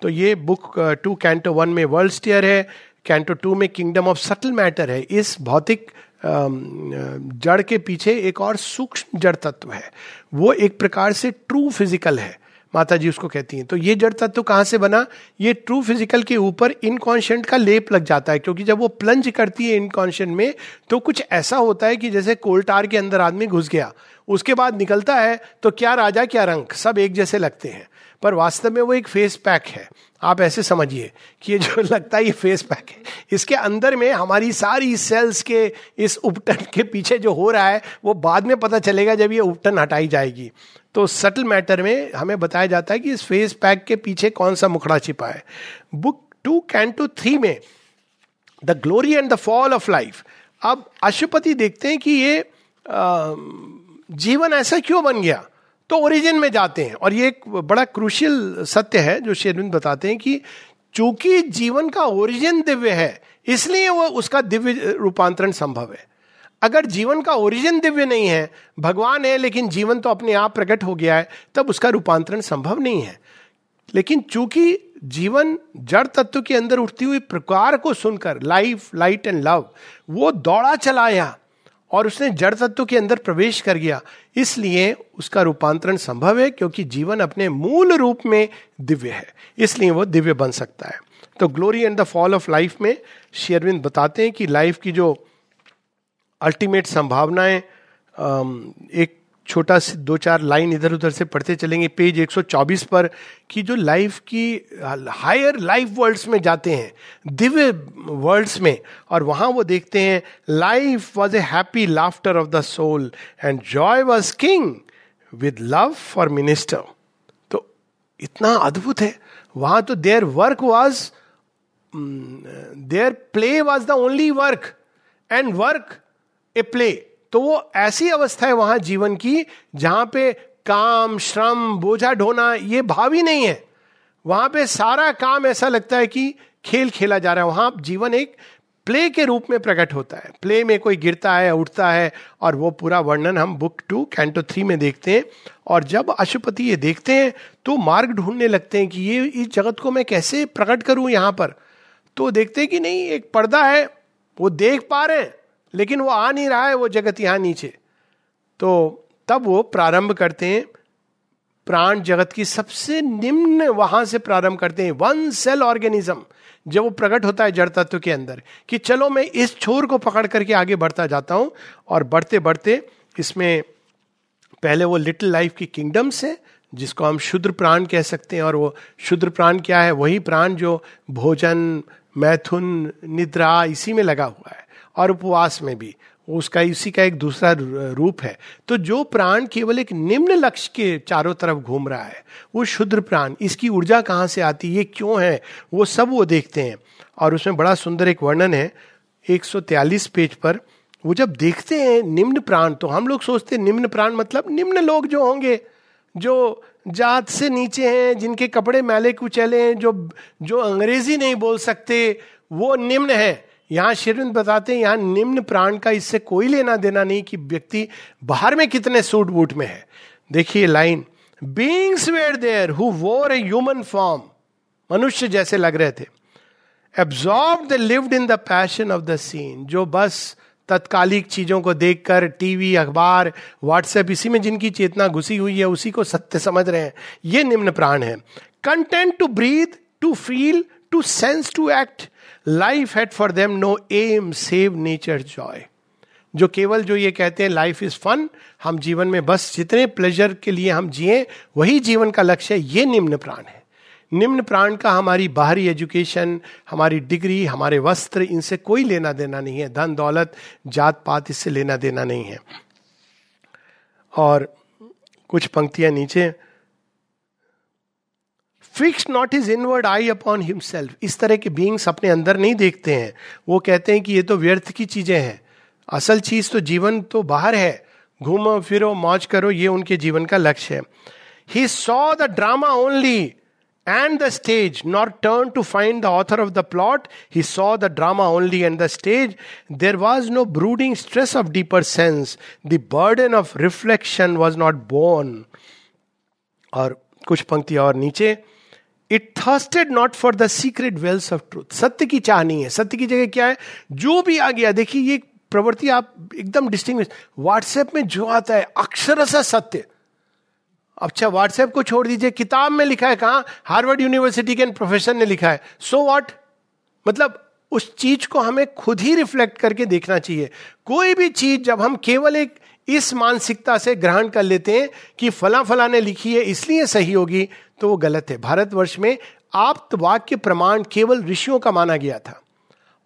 तो ये बुक टू कैंटो वन में वर्ल्ड स्टेयर है कैंटो टू में किंगडम ऑफ़ सटल मैटर है। इस भौतिक जड़ के पीछे एक और सूक्ष्म जड़ तत्व है। वो एक प्रकार से ट्रू फ़िज़िकल है। माता जी उसको कहती हैं। तो ये जड़ तत्व कहाँ से बना? ये ट्रू फ़िज़िकल के ऊपर इनकॉन्शियंट का लेप लग जाता है, क्योंकि जब वो प्लंज करती है इनकॉन्शियंट में तो कुछ ऐसा होता है कि जैसे कोल्टार के अंदर आदमी घुस गया, उसके बाद निकलता है तो क्या राजा, क्या रंग, सब एक जैसे लगते हैं। पर वास्तव में वो एक फेस पैक है। आप ऐसे समझिए कि ये जो लगता है ये फेस पैक है। इसके अंदर में हमारी सारी सेल्स के इस उपटन के पीछे जो हो रहा है, वो बाद में पता चलेगा जब ये उपटन हटाई जाएगी। तो सटल मैटर में हमें बताया जाता है कि इस फेस पैक के पीछे कौन सा मुखड़ा छिपा है। बुक टू कैंटो थ्री में the glory and the fall of life अब अशुपति देखते हैं कि ये जीवन ऐसा क्यों बन गया? तो ओरिजिन में जाते हैं। और ये एक बड़ा क्रूशियल सत्य है, जो शेरविंद बताते हैं कि चूँकि जीवन का ओरिजिन दिव्य है, इसलिए वो उसका दिव्य रूपांतरण संभव है। अगर जीवन का ओरिजिन दिव्य नहीं है, भगवान है, लेकिन जीवन तो अपने आप प्रकट हो गया है, तब उसका रूपांतरण संभव नहीं है। लेकिन चूँकि जीवन जड़ तत्व के अंदर उठती हुई प्रकार को सुनकर लाइफ लाइट एंड लव वो दौड़ा चलाया और उसने जड़ तत्व के अंदर प्रवेश कर गया, इसलिए उसका रूपांतरण संभव है, क्योंकि जीवन अपने मूल रूप में दिव्य है, इसलिए वो दिव्य बन सकता है। तो glory and the fall of life में शेयरविंद बताते हैं कि लाइफ की जो अल्टीमेट संभावनाएँ एक छोटा सी दो चार लाइन इधर उधर से पढ़ते चलेंगे। पेज 124 पर कि जो लाइफ की हायर लाइफ वर्ल्ड्स में जाते हैं, दिव्य वर्ल्ड्स में, और वहाँ वो देखते हैं life was a happy laughter of the soul and joy was king with love for minister तो इतना अद्भुत है। वहाँ तो there work was there play was the only work and work a play. तो वो ऐसी अवस्था है वहाँ जीवन की, जहाँ पे काम, श्रम, बोझा ढोना, ये भाव ही नहीं है। वहाँ पे सारा काम ऐसा लगता है कि खेल खेला जा रहा है। वहाँ जीवन एक प्ले के रूप में प्रकट होता है। प्ले में कोई गिरता है, उठता है, और वो पूरा वर्णन हम बुक टू, कैंटो थ्री में देखते हैं। और जब अशुपति ये देखते हैं तो मार्ग ढूँढने लगते हैं कि ये इस जगत को मैं कैसे प्रकट करूँ यहाँ पर? तो देखते हैं कि नहीं, एक पर्दा है, वो देख पा रहे हैं। लेकिन वो आ नहीं रहा है, वो जगत यहाँ नीचे। तो तब वो प्रारंभ करते हैं, प्राण जगत की सबसे निम्न वहाँ से प्रारंभ करते हैं, वन सेल ऑर्गेनिज्म, जब वो प्रकट होता है जड़ तत्व के अंदर, कि चलो मैं इस छोर को पकड़ करके आगे बढ़ता जाता हूँ, और बढ़ते बढ़ते इसमें पहले वो लिटिल लाइफ की किंगडम्स है, जिसको हम शुद्र प्राण कह सकते हैं, और वो शुद्र प्राण क्या है, वही प्राण जो भोजन, मैथुन, निद्रा, इसी में लगा हुआ है। और उपवास में भी। उसका इसी का एक दूसरा रूप है। तो जो प्राण केवल एक निम्न लक्ष्य के चारों तरफ़ घूम रहा है, वो शुद्र प्राण, इसकी ऊर्जा कहाँ से आती है ये क्यों है, वो सब वो देखते हैं। और उसमें बड़ा सुंदर एक वर्णन है 143 पेज पर, वो जब देखते हैं निम्न प्राण तो हम लोग सोचते हैं निम्न प्राण मतलब निम्न लोग जो होंगे, जो जात से नीचे हैं, जिनके कपड़े मैले कुचैले हैं, जो जो अंग्रेज़ी नहीं बोल सकते, वो निम्न है। यहाँ शेरविंद बताते हैं, यहाँ निम्न प्राण का इससे कोई लेना देना नहीं कि व्यक्ति बाहर में कितने सूट बूट में है। देखिए line beings were there who wore a human form मनुष्य जैसे लग रहे थे। Absorb the lived in the passion of the scene जो बस तत्कालिक चीज़ों को देखकर टीवी, अखबार, व्हाट्सएप, इसी में जिनकी चेतना घुसी हुई है, उसी को सत्य समझ रहे हैं। ये निम्न प्राण है। Content to breathe to feel to sense to act life had for them no aim save nature joy जो केवल जो ये कहते हैं लाइफ इज़ फन हम जीवन में बस जितने प्लेजर के लिए हम जिए, वही जीवन का लक्ष्य है ये निम्न प्राण है। निम्न प्राण का हमारी बाहरी एजुकेशन हमारी डिग्री हमारे वस्त्र, इनसे कोई लेना देना नहीं है। धन, दौलत, जात, पात, इससे लेना देना नहीं है। और कुछ पंक्तियाँ नीचे fix not his inward eye upon himself इस तरह के बींग्स अपने अंदर नहीं देखते हैं। वो कहते हैं कि ये तो व्यर्थ की चीज़ें हैं। असल चीज़ तो जीवन तो बाहर है। घूमो, फिरो, मौज करो, ये उनके जीवन का लक्ष्य है। He saw the drama only and the stage not turn to find the author of the plot he saw the drama only and the stage there was no brooding stress of deeper sense the burden of reflection was not born और कुछ पंक्ति और नीचे। It thirsted not for the secret wells of truth सत्य की चाह नहीं है। सत्य की जगह क्या है? जो भी आ गया देखिए ये प्रवृत्ति आप एकदम डिस्टिंग व्हाट्सएप में जो आता है, अक्षरशः सत्य। अच्छा व्हाट्सएप को छोड़ दीजिए। किताब में लिखा है कहा? हार्वर्ड यूनिवर्सिटी के प्रोफेसर ने लिखा है। सो so वॉट मतलब उस चीज़ को हमें खुद ही रिफ्लेक्ट करके देखना चाहिए। कोई भी चीज़ जब हम केवल एक इस मानसिकता से ग्रहण कर लेते हैं कि फला फला ने लिखी है, इसलिए सही होगी तो वो गलत है। भारतवर्ष में आप्त वाक्य प्रमाण केवल ऋषियों का माना गया था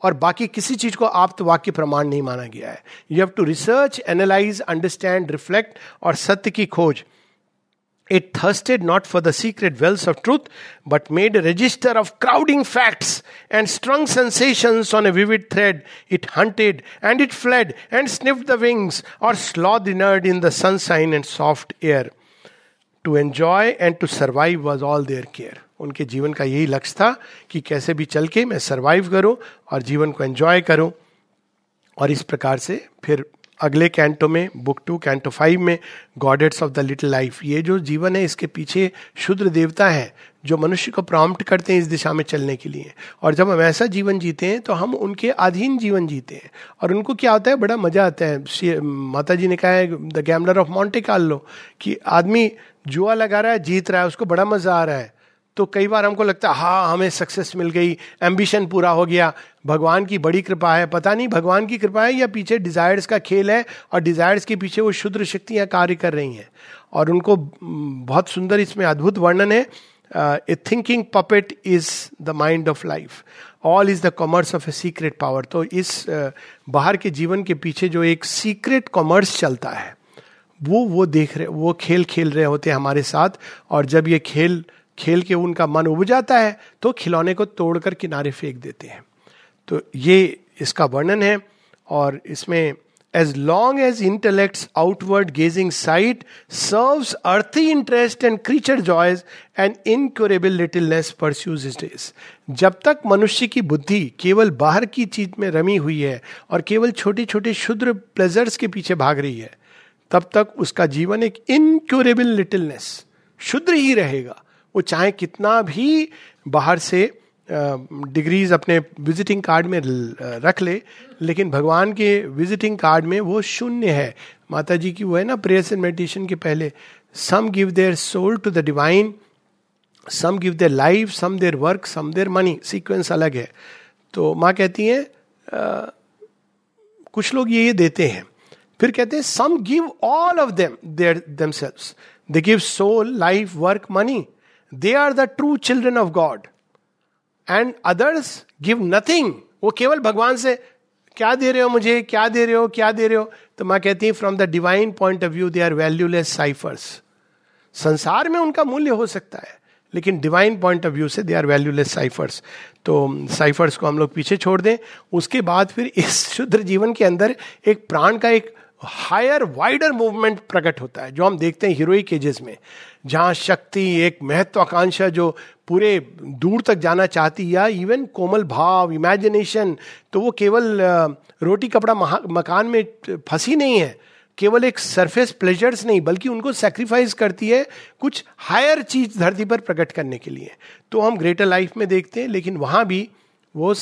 और बाकी किसी चीज़ को आप्त वाक्य प्रमाण नहीं माना गया है। You have to research analyse understand reflect और सत्य की खोज। It thirsted not for the secret wells of truth but made register of crowding facts and strong sensation on a vivid thread it hunted and it fled and sniff the wings और slow dinnered in the sunshine and soft air To enjoy and to survive was all their care उनके जीवन का यही लक्ष्य था कि कैसे भी चल के मैं सर्वाइव करूँ और जीवन को एंजॉय करूँ और इस प्रकार से फिर अगले कैंटो में बुक टू कैंटो फाइव में godheads of the little life ये जो जीवन है, इसके पीछे शुद्र देवता है, जो मनुष्य को प्रॉम्प्ट करते हैं इस दिशा में चलने के लिए। और जब हम ऐसा जीवन जीते हैं तो हम उनके अधीन जीवन जीते हैं। और उनको क्या होता है? बड़ा मज़ा आता है। माता जी ने कहा है the gambler of Monte Carlo कि आदमी जुआ लगा रहा है, जीत रहा है, उसको बड़ा मज़ा आ रहा है। तो कई बार हमको लगता है हाँ हमें सक्सेस मिल गई एम्बिशन पूरा हो गया। भगवान की बड़ी कृपा है। पता नहीं भगवान की कृपा है या पीछे डिजायर्स का खेल है और डिजायर्स के पीछे वो शुद्र शक्तियाँ कार्य कर रही हैं। और उनको बहुत सुंदर इसमें अद्भुत वर्णन है। A thinking puppet is the mind of life all is the commerce of a secret power तो इस uh, बाहर के जीवन के पीछे जो एक सीक्रेट कॉमर्स चलता है वो वो देख रहे वो खेल खेल रहे होते हैं हमारे साथ। और जब ये खेल खेल के उनका मन उब जाता है तो खिलौने को तोड़कर किनारे फेंक देते हैं। तो ये इसका वर्णन है और इसमें as long as intellect outward gazing sight serves earthly interest and creature joys and incurable littleness pursues days जब तक मनुष्य की बुद्धि केवल बाहर की चीज़ में रमी हुई है और केवल छोटे छोटे शुद्र प्लेजर्स के पीछे भाग रही है, तब तक उसका जीवन एक इनक्योरेबल लिटिलनेस शुद्र ही रहेगा। वो चाहे कितना भी बाहर से डिग्रीज अपने विजिटिंग कार्ड में रख ले, लेकिन भगवान के विजिटिंग कार्ड में वो शून्य है। माता जी की वो है ना प्रेयर्स एंड मेडिटेशन के पहले some give their soul to the divine some give their life some their work some their money sequence अलग है। तो माँ कहती हैं कुछ लोग ये ये देते हैं। फिर कहते हैं some give all of them their themselves they give soul life work money they are the true children of God and others give nothing वो केवल भगवान से, क्या दे रहे हो मुझे? क्या दे रहे हो? क्या दे रहे हो? तो मैं कहती हूँ from the divine point of view they are valueless ciphers संसार में उनका मूल्य हो सकता है, लेकिन डिवाइन पॉइंट ऑफ़ व्यू से दे आर वैल्यूलेस साइफर्स तो साइफर्स को हम लोग पीछे छोड़ दें। उसके बाद फिर इस शुद्ध जीवन के अंदर एक प्राण का एक हायर वाइडर मूवमेंट प्रकट होता है, जो हम देखते हैं हीरोइक एजेस में, जहाँ शक्ति एक महत्वाकांक्षा जो पूरे दूर तक जाना चाहती या इवन कोमल भाव इमेजिनेशन तो वो केवल रोटी कपड़ा मकान में फंसी नहीं है, केवल एक सरफेस प्लेजर्स नहीं, बल्कि उनको सेक्रीफाइस करती है कुछ हायर चीज़ धरती पर प्रकट करने के लिए। तो हम ग्रेटर लाइफ में देखते हैं, लेकिन वहाँ भी वो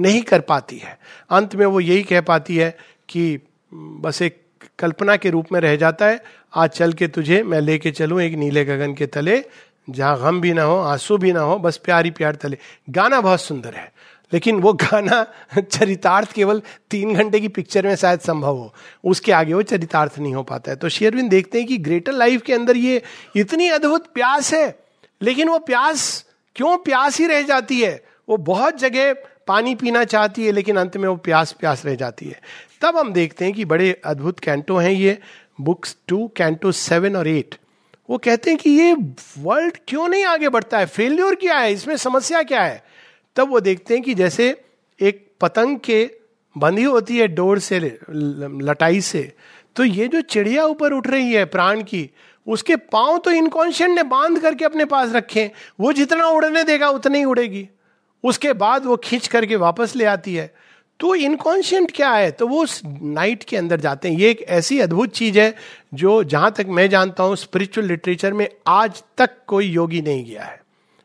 नहीं कर पाती है। अंत में वो यही कह पाती है कि, बस एक कल्पना के रूप में रह जाता है, आज चल के तुझे, मैं लेके चलूँ एक नीले गगन के तले, जहाँ गम भी ना हो, आँसू भी ना हो, बस प्यारी प्यार तले। गाना बहुत सुंदर है, लेकिन वो गाना चरितार्थ केवल तीन घंटे की पिक्चर में शायद संभव हो। उसके आगे वो चरितार्थ नहीं हो पाता है। तो शेयरविन देखते हैं कि ग्रेटर लाइफ के अंदर ये इतनी अद्भुत प्यास है, लेकिन वो प्यास क्यों प्यास ही रह जाती है? वो बहुत जगह पानी पीना चाहती है, लेकिन अंत में वो प्यास प्यास रह जाती है। तब हम देखते हैं कि बड़े अद्भुत कैंटो हैं ये, बुक्स टू, कैंटो सेवन और एट। वो कहते हैं कि ये वर्ल्ड क्यों नहीं आगे बढ़ता है? फेल्योर क्या है? इसमें समस्या क्या है? तब वो देखते हैं कि जैसे एक पतंग के बंधी होती है डोर से लटाई से तो ये जो चिड़िया ऊपर उठ रही है प्राण की, उसके पाँव तो इनकॉन्शियंट ने बाँध करके अपने पास रखे वो जितना उड़ने देगा, उतनी ही उड़ेगी। उसके बाद वो खींच करके वापस ले आती है। तो इनकॉन्शियंट क्या है? तो वो उस नाइट के अंदर जाते हैं। ये एक ऐसी अद्भुत चीज़ है जो जहाँ तक मैं जानता हूँ स्पिरिचुअल लिटरेचर में आज तक कोई योगी नहीं गया है।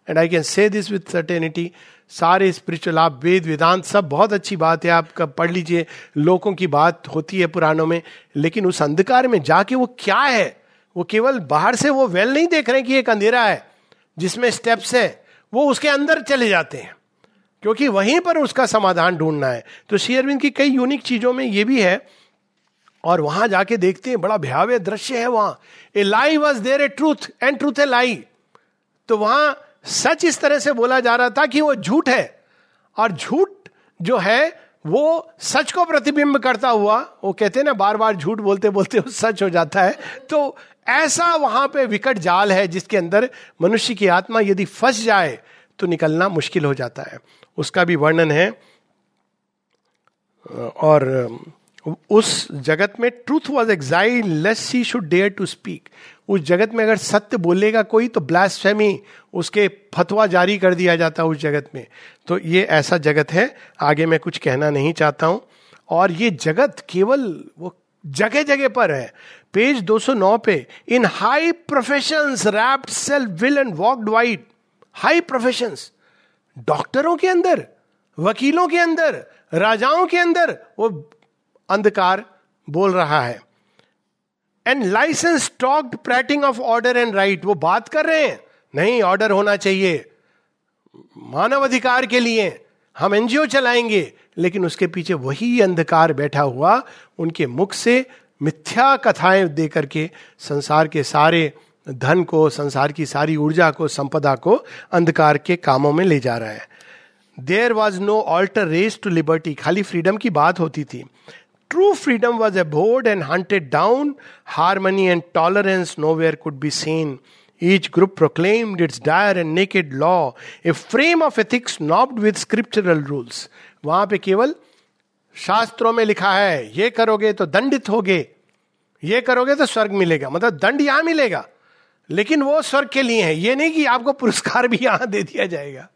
And I can say this with certainty सारे स्पिरिचुअल आप वेद, वेदांत, सब बहुत अच्छी बात है। आप कब पढ़ लीजिए, लोगों की बात होती है पुराणों में, लेकिन उस अंधकार में जाके वो क्या है? वो केवल बाहर से वो वेल नहीं देख रहे कि एक अंधेरा है, जिसमें स्टेप्स है, वो उसके अंदर चले जाते हैं। क्योंकि वहीं पर उसका समाधान ढूंढना है। तो शेयरविंद की कई यूनिक चीज़ों में ये भी है, और वहाँ जाके देखते हैं, बड़ा भयावह दृश्य है वहाँ। A lie was there a truth and truth a lie तो वहाँ सच इस तरह से बोला जा रहा था कि वो झूठ है, और झूठ जो है, वो सच को प्रतिबिंब करता हुआ, वो कहते हैं ना बार बार झूठ बोलते बोलते वो सच हो जाता है। तो ऐसा वहाँ पे विकट जाल है जिसके अंदर मनुष्य की आत्मा यदि फंस जाए तो निकलना मुश्किल हो जाता है। उसका भी वर्णन है। और उस जगत में truth was exile lest he should dare to speak उस जगत में अगर सत्य बोलेगा कोई तो ब्लास्फेमी उसके फतवा जारी कर दिया जाता है उस जगत में। तो ये ऐसा जगत है, आगे मैं कुछ कहना नहीं चाहता हूँ। और ये जगत केवल वो जगह जगह पर है। पेज 209 पे in high profession wrapped self will and walked white high profession डॉक्टरों के अंदर, वकीलों के अंदर, राजाओं के अंदर वो अंधकार बोल रहा है। And licence talked prating of order and right वो बात कर रहे हैं। नहीं ऑर्डर होना चाहिए। मानव अधिकार के लिए हम एनजीओ चलाएँगे, लेकिन उसके पीछे वही अंधकार बैठा हुआ, उनके मुख से मिथ्या कथाएँ दे करके संसार के सारे धन को संसार की सारी ऊर्जा को संपदा को अंधकार के कामों में ले जा रहा है। There was no altar raised to liberty खाली फ्रीडम की बात होती थी। True freedom was abhorred and hunted down harmony and tolerance nowhere could be seen Each group proclaimed its dire and naked law, a frame of ethics knobbed with scriptural rules. वहाँ पे केवल शास्त्रों में लिखा है ये करोगे तो दंडित होगे। ये करोगे तो स्वर्ग मिलेगा। मतलब दंड यहाँ मिलेगा। लेकिन वो स्वर्ग के लिए है। ये नहीं कि आपको पुरस्कार भी यहाँ दे दिया जाएगा।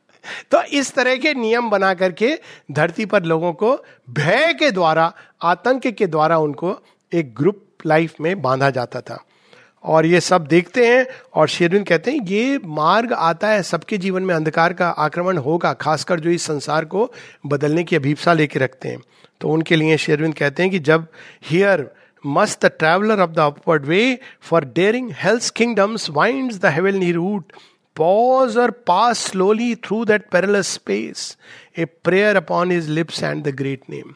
तो इस तरह के नियम बना करके धरती पर लोगों को भय के द्वारा, आतंक के द्वारा उनको एक ग्रुप लाइफ में बांधा जाता था। और ये सब देखते हैं और शेरविन कहते हैं, ये मार्ग आता है, सबके जीवन में अंधकार का आक्रमण होगा, खासकर जो इस संसार को बदलने की अभीपसा लेके रखते हैं। तो उनके लिए शेरविन कहते हैं कि जब here must the traveller of the upward way for daring hell's kingdoms winds the heavenly route pause और pass slowly through that perilous space a prayer upon his lips and the great name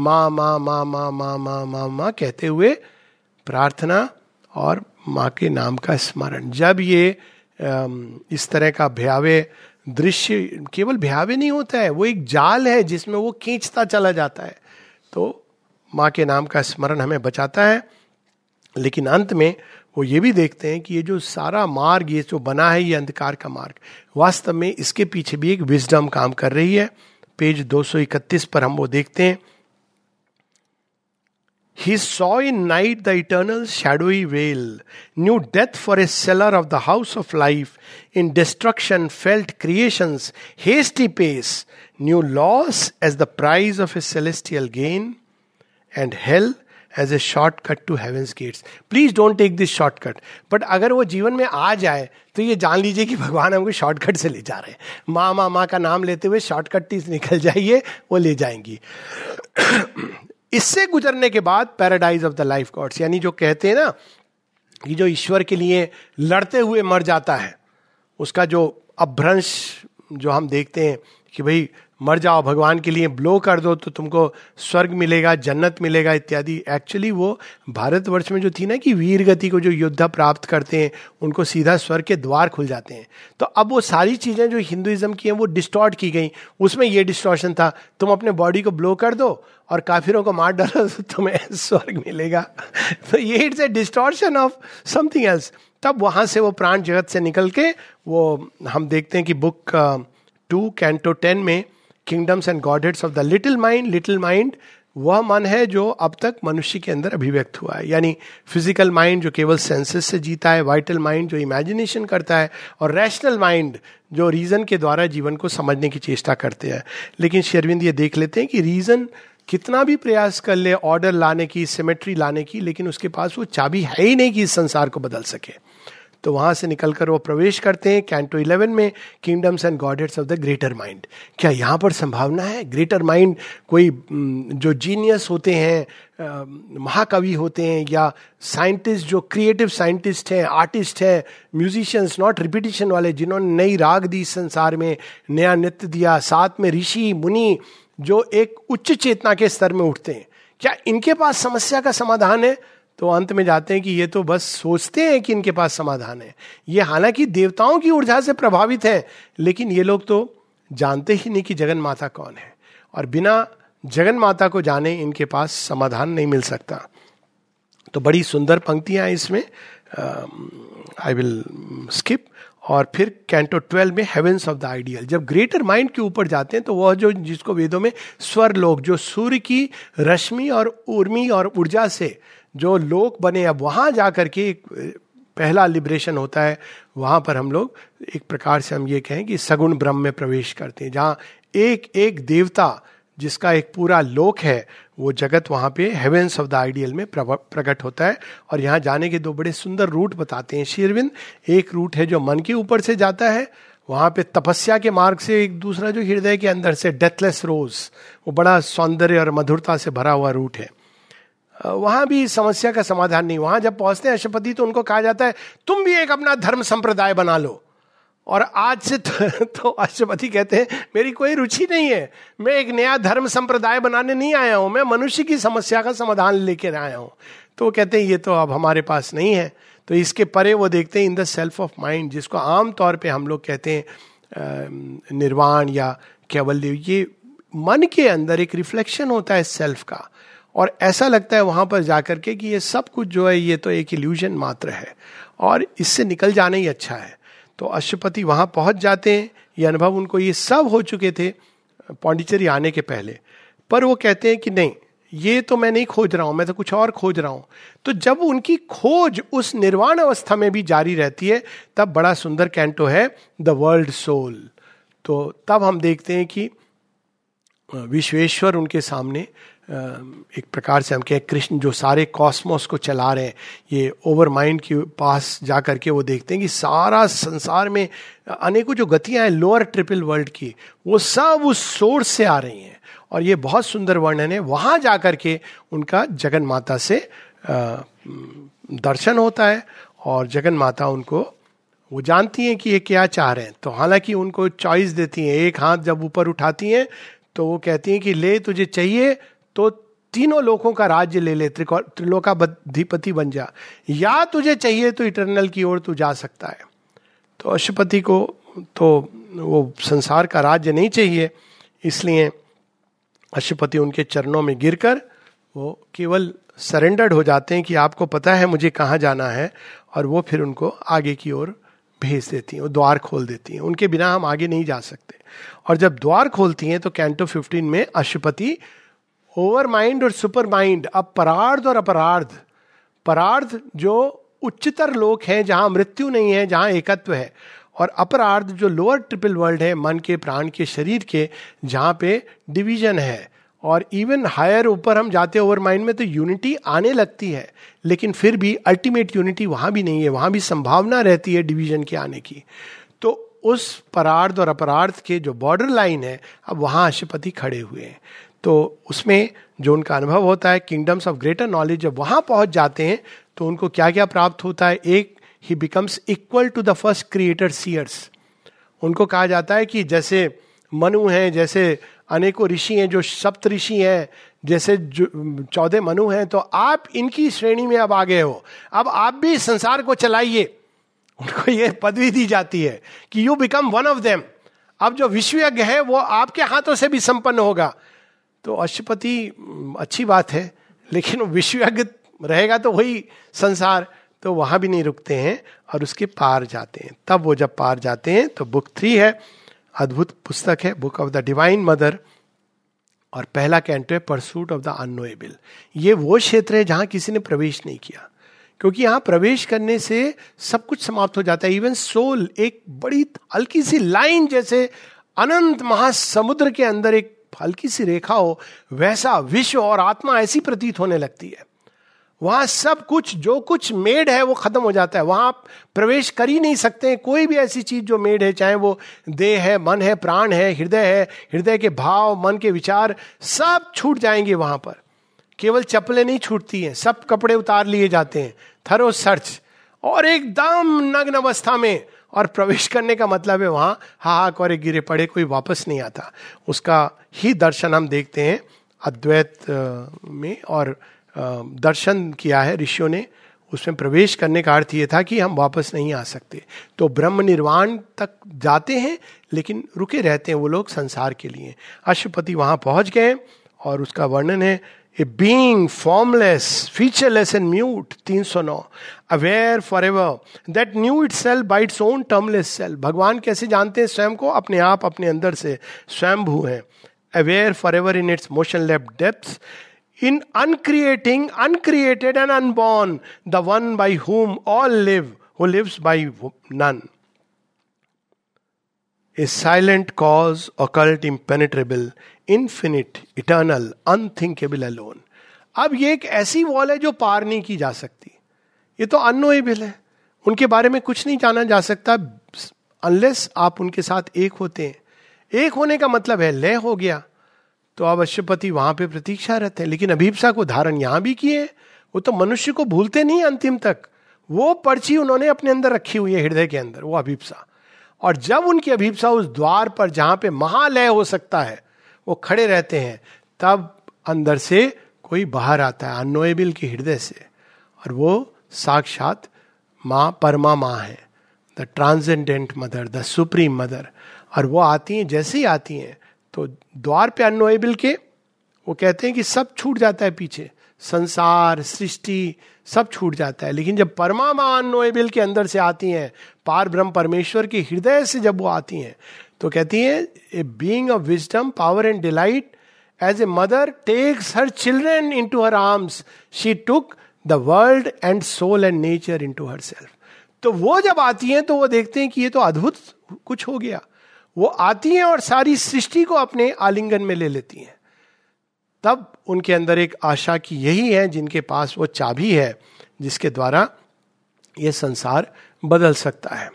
माँ माँ माँ माँ माँ माँ माँ माँ कहते हुए प्रार्थना और माँ के नाम का स्मरण। जब ये इस तरह का भयावे दृश्य, केवल भयावे नहीं होता है, वो एक जाल है जिसमें वो खींचता चला जाता है। तो माँ के नाम का स्मरण हमें बचाता है लेकिन अंत में वो ये भी देखते हैं कि ये जो सारा मार्ग ये जो बना है ये अंधकार का मार्ग वास्तव में इसके पीछे भी एक विजडम काम कर रही है पेज 231 पर हम वो देखते हैं He saw in night the eternal shadowy veil, knew death for a cellar of the house of life, in destruction felt creation's hasty pace, knew loss as the prize of a celestial gain, and hell as a shortcut to heaven's gates please don't take this shortcut but अगर वो जीवन में आ जाए तो ये जान लीजिए कि भगवान हमको शॉर्टकट से ले जा रहे हैं। माँ माँ माँ का नाम लेते हुए शॉर्टकट निकल जाइए, वो ले जाएँगी। इससे गुजरने के बाद paradise of the life gods यानी जो कहते हैं ना, कि जो ईश्वर के लिए लड़ते हुए मर जाता है, उसका जो अभ्रंश जो हम देखते हैं कि भाई मर जाओ, भगवान के लिए ब्लो कर दो तो तुमको स्वर्ग मिलेगा, जन्नत मिलेगा, इत्यादि। एक्चुअली वो भारतवर्ष में जो थी ना कि वीर गति को जो योद्धा प्राप्त करते हैं, उनको सीधा स्वर्ग के द्वार खुल जाते हैं। तो अब वो सारी चीज़ें जो हिंदुइज्म की हैं, वो डिस्टॉर्ट की गई। उसमें ये डिस्टॉर्शन था, तुम अपने बॉडी को ब्लो कर दो और काफिरों को मार डालो तो तुम्हें स्वर्ग मिलेगा। तो ये it's a distortion of something else तब वहाँ से वो प्राण जगत से निकल के वो हम देखते हैं कि बुक टू कैंटो टेन में kingdoms and godheads of the little mind little mind वह मन है जो अब तक मनुष्य के अंदर अभिव्यक्त हुआ है। यानी फ़िज़िकल माइंड जो केवल सेंसेस से जीता है वाइटल माइंड जो इमेजिनेशन करता है, और रैशनल माइंड जो रीजन के द्वारा जीवन को समझने की चेष्टा करते हैं। लेकिन शेरविंद ये देख लेते हैं कि रीजन कितना भी प्रयास कर ले ऑर्डर लाने की सिमेट्री लाने की, लेकिन उसके पास वो चाबी है ही नहीं कि इस संसार को बदल सके। तो वहाँ से निकलकर वो प्रवेश करते हैं कैंटो इलेवन में kingdoms and godheads of the greater mind क्या यहाँ पर संभावना है? ग्रेटर माइंड कोई जो जीनियस होते हैं महाकवि होते हैं, या साइंटिस्ट जो क्रिएटिव साइंटिस्ट हैं आर्टिस्ट हैं म्यूजिशियंस नॉट रिपीटिशन वाले, जिन्होंने नई राग दी संसार में, नया नृत्य दिया, साथ में ऋषि, मुनि, जो एक उच्च चेतना के स्तर में उठते हैं। क्या इनके पास समस्या का समाधान है? तो अंत में जाते हैं कि ये तो बस सोचते हैं कि इनके पास समाधान है। ये हालाँकि देवताओं की ऊर्जा से प्रभावित है, लेकिन ये लोग तो जानते ही नहीं कि जगन माता कौन है। और बिना जगन माता को जाने इनके पास समाधान नहीं मिल सकता। तो बड़ी सुंदर पंक्तियाँ इसमें। आई विल स्किप और फिर कैंटो ट्वेल्व में हेवेंस ऑफ़ द आइडियल जब ग्रेटर माइंड के ऊपर जाते हैं तो वह जो जिसको वेदों में स्वर लोग, जो सूर्य की रश्मि और उर्मी और ऊर्जा से जो लोक बने, अब वहाँ जाकर के एक पहला लिबरेशन होता है, वहाँ पर हम लोग एक प्रकार से हम ये कहें कि सगुण ब्रह्म में प्रवेश करते हैं, जहाँ एक एक देवता जिसका एक पूरा लोक है, वो जगत वहाँ पे हेवेंस ऑफ़ द आइडियल में प्रकट होता है, और यहाँ जाने के दो बड़े सुंदर रूट बताते हैं। शेरविंद एक रूट है जो मन के ऊपर से जाता है, वहाँ पे तपस्या के मार्ग से एक दूसरा जो हृदय के अंदर से डेथलेस रोज वो बड़ा सौंदर्य और मधुरता से भरा हुआ रूट है। वहाँ भी समस्या का समाधान नहीं। वहाँ जब पहुँचते हैं अशुपति तो उनको कहा जाता है तुम भी एक अपना धर्म संप्रदाय बना लो। और आज से तो, तो अष्टपति कहते हैं मेरी कोई रुचि नहीं है। मैं एक नया धर्म संप्रदाय बनाने नहीं आया हूँ। मैं मनुष्य की समस्या का समाधान लेकर आया हूँ। तो वो कहते हैं ये तो अब हमारे पास नहीं है। तो इसके परे वो देखते हैं in the self of mind जिसको आम तौर पे हम लोग कहते हैं निर्वाण या केवल ये मन के अंदर एक रिफ्लेक्शन होता है सेल्फ का। और ऐसा लगता है वहाँ पर जाकर के कि ये सब कुछ जो है, ये तो एक इल्यूजन मात्र है। और इससे निकल जाना ही अच्छा है। तो अशुपति वहाँ पहुँच जाते हैं। ये अनुभव उनको ये सब हो चुके थे, पौंडिचेरी आने के पहले। पर वो कहते हैं कि नहीं, ये तो मैं नहीं खोज रहा हूँ, मैं तो कुछ और खोज रहा हूँ। तो जब उनकी खोज उस निर्वाण अवस्था में भी जारी रहती है, तब बड़ा सुंदर कैंटो है द वर्ल्ड सोल तो तब हम देखते हैं कि विश्वेश्वर उनके सामने एक प्रकार से हम कहें, कृष्ण जो सारे कॉस्मोस को चला रहे हैं, ये ओवर माइंड के पास जा करके वो देखते हैं कि सारा संसार में अनेकों जो गतियाँ हैं लोअर ट्रिपल वर्ल्ड की, वो सब उस सोर्स से आ रही हैं। और ये बहुत सुंदर वर्णन है। वहाँ जा करके उनका जगन माता से दर्शन होता है और जगन माता उनको, वो जानती हैं कि ये क्या चाह रहे हैं। तो हालाँकि उनको चॉइस देती हैं। एक हाथ जब ऊपर उठाती हैं तो वो कहती हैं कि, ले, तुझे चाहिए तो तीनों लोगों का राज्य ले ले त्रिलोका अधिपति बन जा। या तुझे चाहिए तो इटरनल की ओर तू जा सकता है। तो अशुपति को तो वो संसार का राज्य नहीं चाहिए, इसलिए अशुपति उनके चरणों में गिरकर वो केवल सरेंडर्ड हो जाते हैं कि आपको पता है मुझे कहाँ जाना है, और वो फिर उनको आगे की ओर भेज देती हैं, वो द्वार खोल देती हैं। उनके बिना हम आगे नहीं जा सकते। और जब द्वार खोलती हैं तो कैंटो 15 में अशुपति ओवर माइंड और सुपर माइंड अब परार्ध और अपरार्ध परार्ध जो उच्चतर लोक है, जहाँ मृत्यु नहीं है, जहाँ एकत्व है, और अपरार्ध जो लोअर ट्रिपल वर्ल्ड है, मन के, प्राण के, शरीर के, जहाँ पे डिवीज़न है। और इवन हायर ऊपर हम जाते हैं ओवर माइंड में तो यूनिटी आने लगती है, लेकिन फिर भी अल्टीमेट यूनिटी वहाँ भी नहीं है, वहाँ भी संभावना रहती है डिवीज़न के आने की। तो उस परार्ध और अपरार्थ के जो बॉर्डर लाइन है, अब वहाँ अशुपति खड़े हुए हैं। तो उसमें जो उनका अनुभव होता है किंगडम्स ऑफ़ ग्रेटर नॉलेज जब वहाँ पहुँच जाते हैं तो उनको क्या क्या प्राप्त होता है? एक ही becomes equal to the first creator seers उनको कहा जाता है कि जैसे मनु हैं, जैसे अनेकों ऋषि हैं, जो सप्त ऋषि हैं, जैसे चौदह मनु हैं तो आप इनकी श्रेणी में अब आगे हो। अब आप भी संसार को चलाइए। उनको ये पदवी दी जाती है कि you become one of them अब जो विश्वयज्ञ है, वो आपके हाथों से भी संपन्न होगा। तो अशुपति अच्छी बात है, लेकिन विश्वयज्ञ रहेगा तो वही संसार तो वहाँ भी नहीं रुकते हैं और उसके पार जाते हैं। तब वो जब पार जाते हैं तो बुक थ्री है, अद्भुत पुस्तक है, book of the divine mother और पहला कैंटो है, परसूट ऑफ़ द अनोएबल ये वो क्षेत्र है जहाँ किसी ने प्रवेश नहीं किया, क्योंकि यहाँ प्रवेश करने से सब कुछ समाप्त हो जाता है। इवन सोल एक बड़ी हल्की सी लाइन जैसे अनंत महासमुद्र के अंदर एक हल्की सी रेखा हो, वैसा विश्व और आत्मा ऐसी प्रतीत होने लगती है। वहाँ सब कुछ, जो कुछ मेड है, वो खत्म हो जाता है। वहाँ आप प्रवेश कर ही नहीं सकते कोई भी ऐसी चीज़ जो मेड है, चाहे वो देह है, मन है, प्राण है, हृदय है, हृदय के भाव, मन के विचार, सब छूट जाएँगे वहाँ पर। केवल चप्पलें नहीं छूटती हैं, सब कपड़े उतार लिए जाते हैं। Thorough search. और एकदम नग्न अवस्था में और प्रवेश करने का मतलब है वहाँ हाहाक और गिरे पड़े, कोई वापस नहीं आता। उसका ही दर्शन हम देखते हैं अद्वैत में और दर्शन किया है ऋषियों ने। उसमें प्रवेश करने का अर्थ ये था कि हम वापस नहीं आ सकते। तो ब्रह्म निर्वाण तक जाते हैं, लेकिन रुके रहते हैं वो लोग संसार के लिए। अशुपति वहाँ पहुँच गए और उसका वर्णन है a being formless featureless and mute तीन सौ नौ aware for ever that knew itself by its own termless self भगवान कैसे जानते हैं? स्वयं को अपने आप, अपने अंदर से स्वयं भू है। Aware for ever in its motionless depth in uncreating uncreated and unborn the one by whom all live who lives by none a silent cause occult impenetrable infinite eternal unthinkable alone अब ये एक ऐसी wall है जो पार नहीं की जा सकती। ये तो अनोएबल है। उनके बारे में कुछ नहीं जाना जा सकता अनलेस आप उनके साथ एक होते हैं। एक होने का मतलब है, लय हो गया। तो अब अश्वपति वहाँ पे प्रतीक्षा रहते हैं। लेकिन अभीपसा को धारण यहाँ भी किए वो तो मनुष्य को भूलते नहीं अंतिम तक। वो पर्ची उन्होंने अपने अंदर रखी हुई है, हृदय के अंदर, वो अभीपसा। और जब उनकी अभीपसा उस द्वार पर, जहाँ पे महालय हो सकता है वो खड़े रहते हैं, तब अंदर से कोई बाहर आता है, अनोएबल के हृदय से। और वो साक्षात माँ, परमा माँ है the transcendent mother the supreme mother और वो आती हैं, जैसे ही आती हैं तो द्वार पे अनोएबल के, वो कहते हैं कि सब छूट जाता है पीछे। संसार, सृष्टि, सब छूट जाता है। लेकिन जब परमा अनोएबल के अंदर से आती हैं, पार ब्रह्म परमेश्वर के हृदय से जब वो आती हैं तो कहती है a being of wisdom power and delight as a mother takes her children into her arms she took the world and soul and nature into herself तो वो जब आती हैं तो वो देखते हैं कि ये तो अद्भुत कुछ हो गया। वो आती हैं और सारी सृष्टि को अपने आलिंगन में ले लेती हैं। तब उनके अंदर एक आशा की यही है, जिनके पास वो चाबी है, जिसके द्वारा ये संसार बदल सकता है।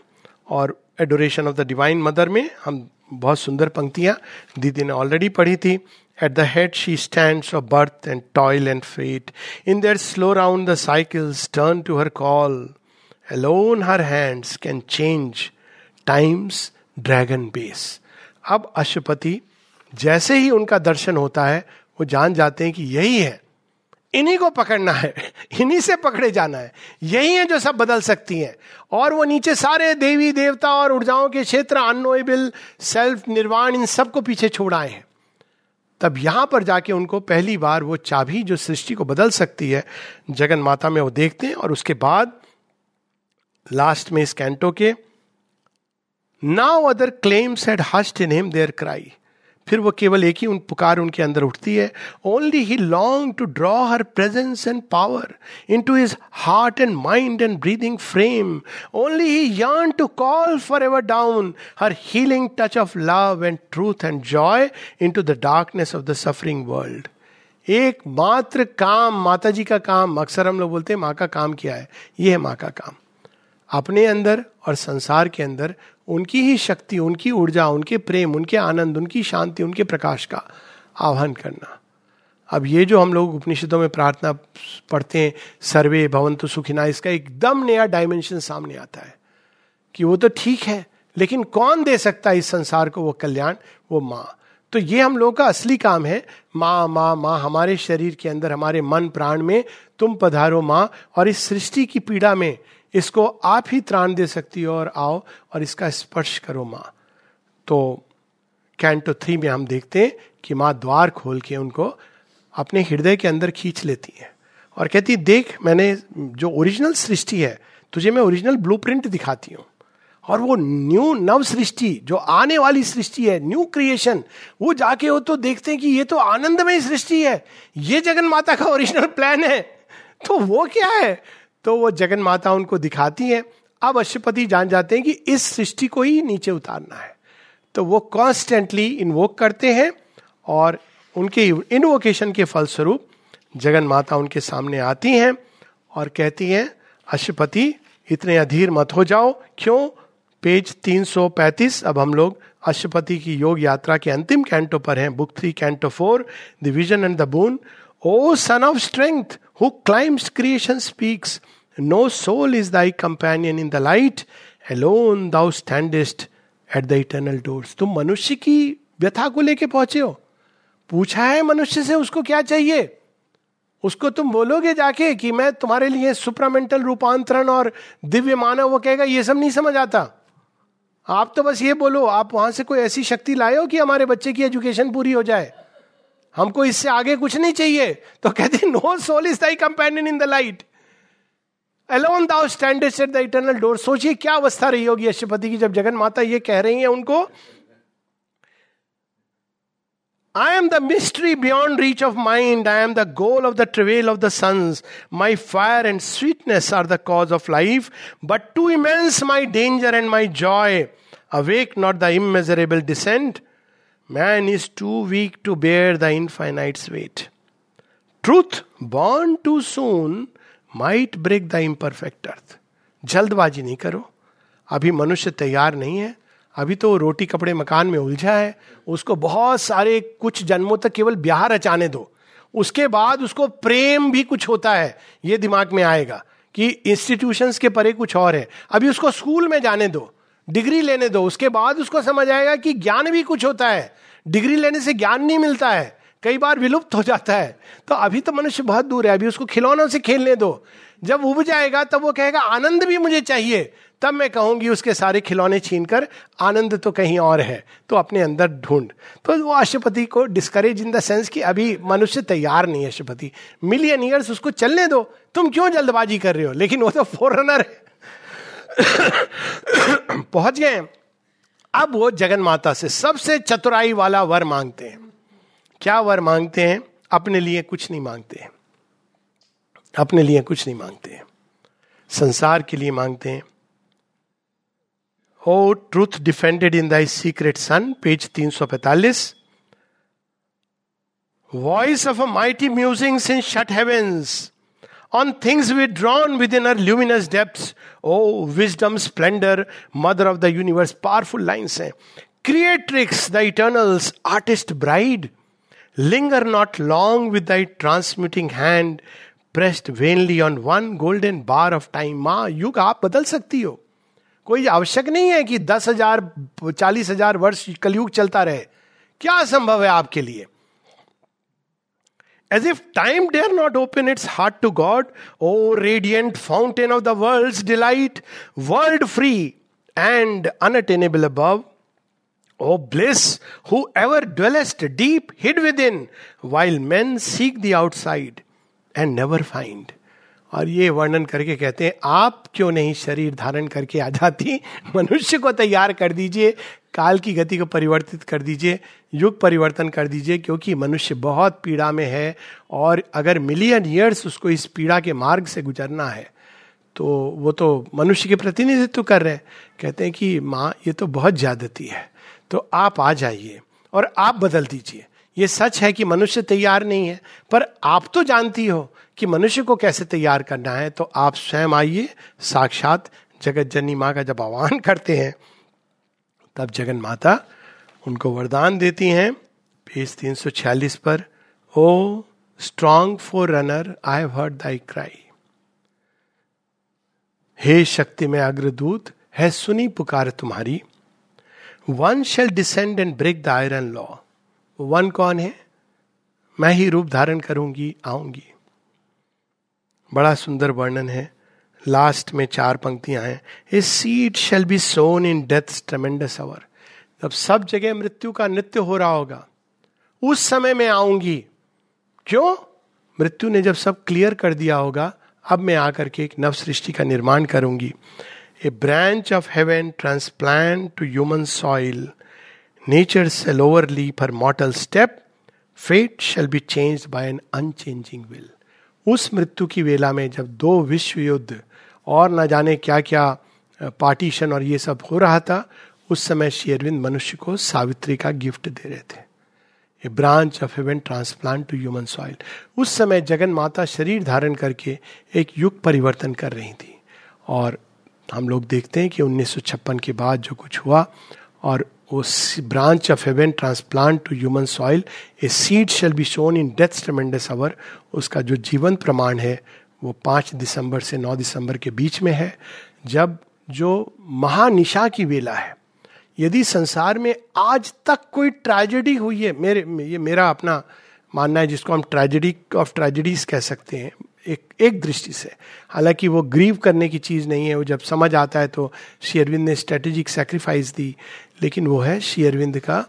और adoration of the divine mother में हम बहुत सुंदर पंक्तियाँ दीदी ने ऑलरेडी पढ़ी थी। At the head she stand of birth and toil and fate in their slow round the cycles turn to her call alone her hands can change time's dragon base अब अशुपति जैसे ही उनका दर्शन होता है, वो जान जाते हैं कि यही है। इन्हीं को पकड़ना है, इन्हीं से पकड़े जाना है। यही है जो सब बदल सकती हैं। और वो नीचे सारे देवी, देवता और ऊर्जाओं के क्षेत्र अनोएबल सेल्फ निर्वाण, इन सबको पीछे छोड़ आए हैं। तब यहाँ पर जाके उनको पहली बार वो चाबी जो सृष्टि को बदल सकती है, जगन माता में वो देखते हैं और उसके बाद लास्ट में इस कैंटो के, now other claims had hushed in him, their cry. फिर वो केवल एक ही उन पुकार उनके अंदर उठती है। Only he longed to draw her presence and power into his heart and mind and breathing frame only he yearned to call for ever down her healing touch of love and truth and joy into the darkness of the suffering world एक मात्र काम माता जी का काम, अक्सर हम लोग बोलते हैं माँ का काम क्या है? ये है माँ का काम। अपने अंदर और संसार के अंदर उनकी ही शक्ति, उनकी ऊर्जा, उनके प्रेम, उनके आनंद, उनकी शांति, उनके प्रकाश का आह्वान करना। अब ये जो हम लोग उपनिषदों में प्रार्थना पढ़ते हैं, सर्वे भवंतु सुखिना, इसका एकदम नया डायमेंशन सामने आता है कि वो तो ठीक है, लेकिन कौन दे सकता है इस संसार को, वो कल्याण, वो माँ? तो ये हम लोगों का असली काम है, माँ माँ माँ, हमारे शरीर के अंदर, हमारे मन, प्राण में तुम पधारो माँ, और इस सृष्टि की पीड़ा में इसको आप ही त्राण दे सकती हो और आओ और इसका स्पर्श करो माँ। तो कैंटो थ्री में हम देखते हैं कि माँ द्वार खोल के उनको अपने हृदय के अंदर खींच लेती है। और कहती देख, मैंने जो ओरिजिनल सृष्टि है, तुझे मैं ओरिजिनल ब्लूप्रिंट दिखाती हूँ। और वो न्यू नव सृष्टि, जो आने वाली सृष्टि है, न्यू क्रिएशन, वो जाके हो तो देखते हैं कि ये तो आनंदमय सृष्टि है, ये जगन माता का ओरिजिनल प्लान है। तो वो क्या है? तो वो जगन माता उनको दिखाती है। अब अशुपति जान जाते हैं कि इस सृष्टि को ही नीचे उतारना है। तो वो कॉन्स्टेंटली इन्वोक करते हैं और उनके इन्वोकेशन के फलस्वरूप जगन माता उनके सामने आती हैं और कहती हैं अशुपति इतने अधीर मत हो जाओ। क्यों? पेज 335 अब हम लोग अशुपति की योग यात्रा के अंतिम कैंटो पर हैं। Book three canto four the vision and the boon O son of strength who climbs creation's peaks no soul is thy companion in the light alone thou standest at the eternal doors तुम मनुष्य की व्यथा को लेके पहुँचे हो। पूछा है मनुष्य से उसको क्या चाहिए? उसको तुम बोलोगे जाके कि मैं तुम्हारे लिए सुप्रामेंटल रूपांतरण और दिव्य मानव, वो कहेगा, ये सब नहीं समझ आता। आप तो बस ये बोलो, आप वहाँ से कोई ऐसी शक्ति लाए हो कि हमारे बच्चे की एजुकेशन पूरी हो जाए? हमको इससे आगे कुछ नहीं चाहिए तो कहते no soul is thy companion in the light alone thou stand at the eternal door सोचिए क्या अवस्था रही होगी अशुपति की जब जगन माता ये कह रही है उनको I am the mystery beyond reach of mind. I am the goal of the travail of the sons. My fire and sweetness are the cause of life, but too immense my danger and my joy. Awake not the immeasurable descent man is too weak to bear the infinite's weight truth born too soon might break the imperfect earth जल्दबाजी नहीं करो। अभी मनुष्य तैयार नहीं है। अभी तो रोटी कपड़े मकान में उलझा है। उसको बहुत सारे कुछ जन्मों तक केवल ब्याह रचाने दो। उसके बाद उसको प्रेम भी कुछ होता है। ये दिमाग में आएगा कि इंस्टीट्यूशंस के परे कुछ और है। अभी उसको स्कूल में जाने दो। डिग्री लेने दो, उसके बाद उसको समझ आएगा कि ज्ञान भी कुछ होता है। डिग्री लेने से ज्ञान नहीं मिलता है। कई बार विलुप्त हो जाता है। तो अभी तो मनुष्य बहुत दूर है, अभी उसको खिलौनों से खेलने दो। जब उब जाएगा, तब वो कहेगा, आनंद भी मुझे चाहिए। तब मैं कहूँगी, उसके सारे खिलौने छीन कर आनंद तो कहीं और है। तो अपने अंदर ढूंढ। तो वो अशुपति को डिस्करेज इन द सेंस कि अभी मनुष्य तैयार नहीं है अशुपति मिलियन ईयर्स उसको चलने दो। तुम क्यों जल्दबाजी कर रहे हो? लेकिन वो तो फोर रनर है। पहुँच गए अब वो जगन माता से सबसे चतुराई वाला वर मांगते हैं। क्या वर मांगते हैं? अपने लिए कुछ नहीं मांगते हैं। अपने लिए कुछ नहीं मांगते हैं। संसार के लिए मांगते हैं। O truth defended in thy secret sun page 345 voice of a mighty musing in shut heavens withdrawn within her luminous depth O wisdom splendour mother of the universe powerful lines है creatrix the eternal's artist bride linger not long with thy transmitting hand pressed vainly on one golden bar of time माँ युग आप बदल सकती हो कोई आवश्यक नहीं है कि दस हज़ार चालीस हज़ार वर्ष कलयुग चलता रहे क्या संभव है आपके लिए time dare not open its heart to God O radiant fountain of the world delight world free and unattainable above O bliss who ever dwellest deep hid within while man seek the outside and never find और ये वर्णन करके कहते हैं, आप क्यों नहीं शरीर धारण करके आ जाती? मनुष्य को तैयार कर दीजिए काल की गति को परिवर्तित कर दीजिए, युग परिवर्तन कर दीजिए, क्योंकि मनुष्य बहुत पीड़ा में है और अगर मिलियन ईयर्स उसको इस पीड़ा के मार्ग से गुजरना है तो वो तो मनुष्य के प्रतिनिधित्व कर रहे हैं। कहते हैं कि माँ, ये तो बहुत ज्यादती है तो आप आ जाइए और आप बदल दीजिए। ये सच है कि मनुष्य तैयार नहीं है, पर आप तो जानती हो कि मनुष्य को कैसे तैयार करना है तो आप स्वयं आइए, साक्षात जगत जननी माँ का जब आह्वान करते हैं तब जगन माता उनको वरदान देती हैं। पेज तीन सौ छियालीस पर, O strong forerunner I have heard thy cry हे शक्ति में अग्रदूत, है सुनी पुकार तुम्हारी। One shall descend and break the iron law one कौन है? मैं ही रूप धारण करूँगी, आऊँगी। बड़ा सुंदर वर्णन है। लास्ट में चार पंक्तियाँ हैं। A seed shall be sown in death tremendous hour जब सब जगह मृत्यु का नृत्य हो रहा होगा, उस समय मैं आऊँगी। क्यों? मृत्यु ने जब सब क्लियर कर दिया होगा, अब मैं आकर के एक नव सृष्टि का निर्माण करूँगी। A branch of heaven transplant to human soil nature shall overleap for mortal step fate shall be change by an unchanging will उस मृत्यु की वेला में जब दो विश्व युद्ध और ना जाने क्या क्या पार्टीशन और ये सब हो रहा था, उस समय शेरविंद मनुष्य को सावित्री का गिफ्ट दे रहे थे। A branch of heaven transplant to human soil उस समय जगन माता शरीर धारण करके एक युग परिवर्तन कर रही थी। और हम लोग देखते हैं कि 1956 के बाद जो कुछ हुआ, और उस branch of heaven transplant to human soil a seed shall be sown in death tremendous hour उसका जो जीवन प्रमाण है वो पाँच दिसंबर से नौ दिसंबर के बीच में है, जब जो महानिशा की वेला है, यदि संसार में आज तक कोई ट्रेजेडी हुई है, मेरे, ये मेरा अपना मानना है जिसको हम ट्रेजेडी, ऑफ़ ट्रेजेडीज कह सकते हैं, एक एक दृष्टि से। हालाँकि वो ग्रीव करने की चीज़ नहीं है, वो जब समझ आता है तो श्री अरविंद ने स्ट्रेटेजिक सेक्रीफाइस दी, लेकिन वो है श्री अरविंद का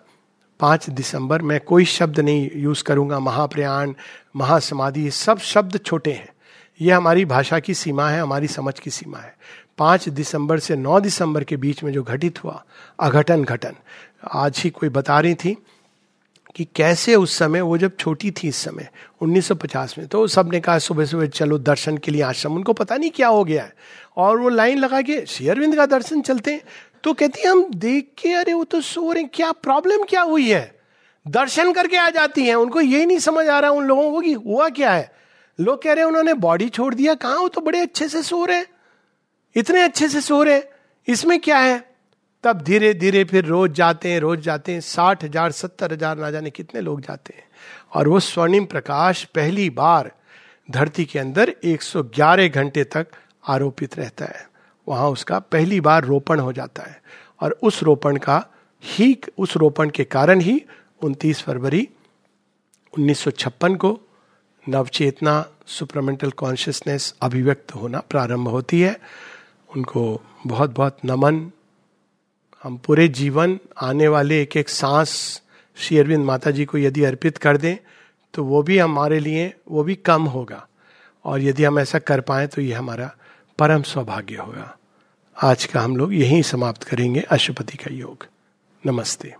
पाँच दिसंबर। मैं कोई शब्द नहीं यूज़ करूँगा, महाप्रयाण, महासमाधि सब शब्द छोटे हैं। ये हमारी भाषा की सीमा है, हमारी समझ की सीमा है। पाँच दिसंबर से नौ दिसंबर के बीच में जो घटित हुआ, अघटन घटन। आज ही कोई बता रही थी कि कैसे उस समय, वो जब छोटी थी इस समय 1950 में तो सबने कहा सुबह सुबह चलो दर्शन के लिए आश्रम। उनको पता नहीं क्या हो गया है। और वो लाइन लगा के शेयरविंद का दर्शन चलते हैं। तो कहती है, हम देख के, अरे वो तो सो रहे क्या प्रॉब्लम क्या हुई है? दर्शन करके आ जाती हैं। उनको यही नहीं समझ आ रहा उन लोगों को कि हुआ क्या है। लोग कह रहे हैं, उन्होंने बॉडी छोड़ दिया, कहा वो तो बड़े अच्छे से सो रहे इतने अच्छे से सो रहे इसमें क्या है? तब धीरे धीरे फिर रोज जाते हैं, रोज जाते हैं। साठ हज़ार, सत्तर हज़ार, ना जाने कितने लोग जाते हैं। और वो स्वर्णिम प्रकाश पहली बार धरती के अंदर 111 घंटे तक आरोपित रहता है। वहाँ उसका पहली बार रोपण हो जाता है। और उस रोपण का ही, उस रोपण के कारण ही 29 फरवरी 1956 को नवचेतना सुपरमेंटल कॉन्शियसनेस अभिव्यक्त होना प्रारंभ होती है। उनको बहुत बहुत नमन। हम पूरे जीवन, आने वाले एक एक सांस श्री अरविंद माता जी को यदि अर्पित कर दें तो वो भी हमारे लिए, वो भी कम होगा। और यदि हम ऐसा कर पाए तो ये हमारा परम सौभाग्य होगा। आज का हम लोग यहीं समाप्त करेंगे अशुपति का योग। नमस्ते।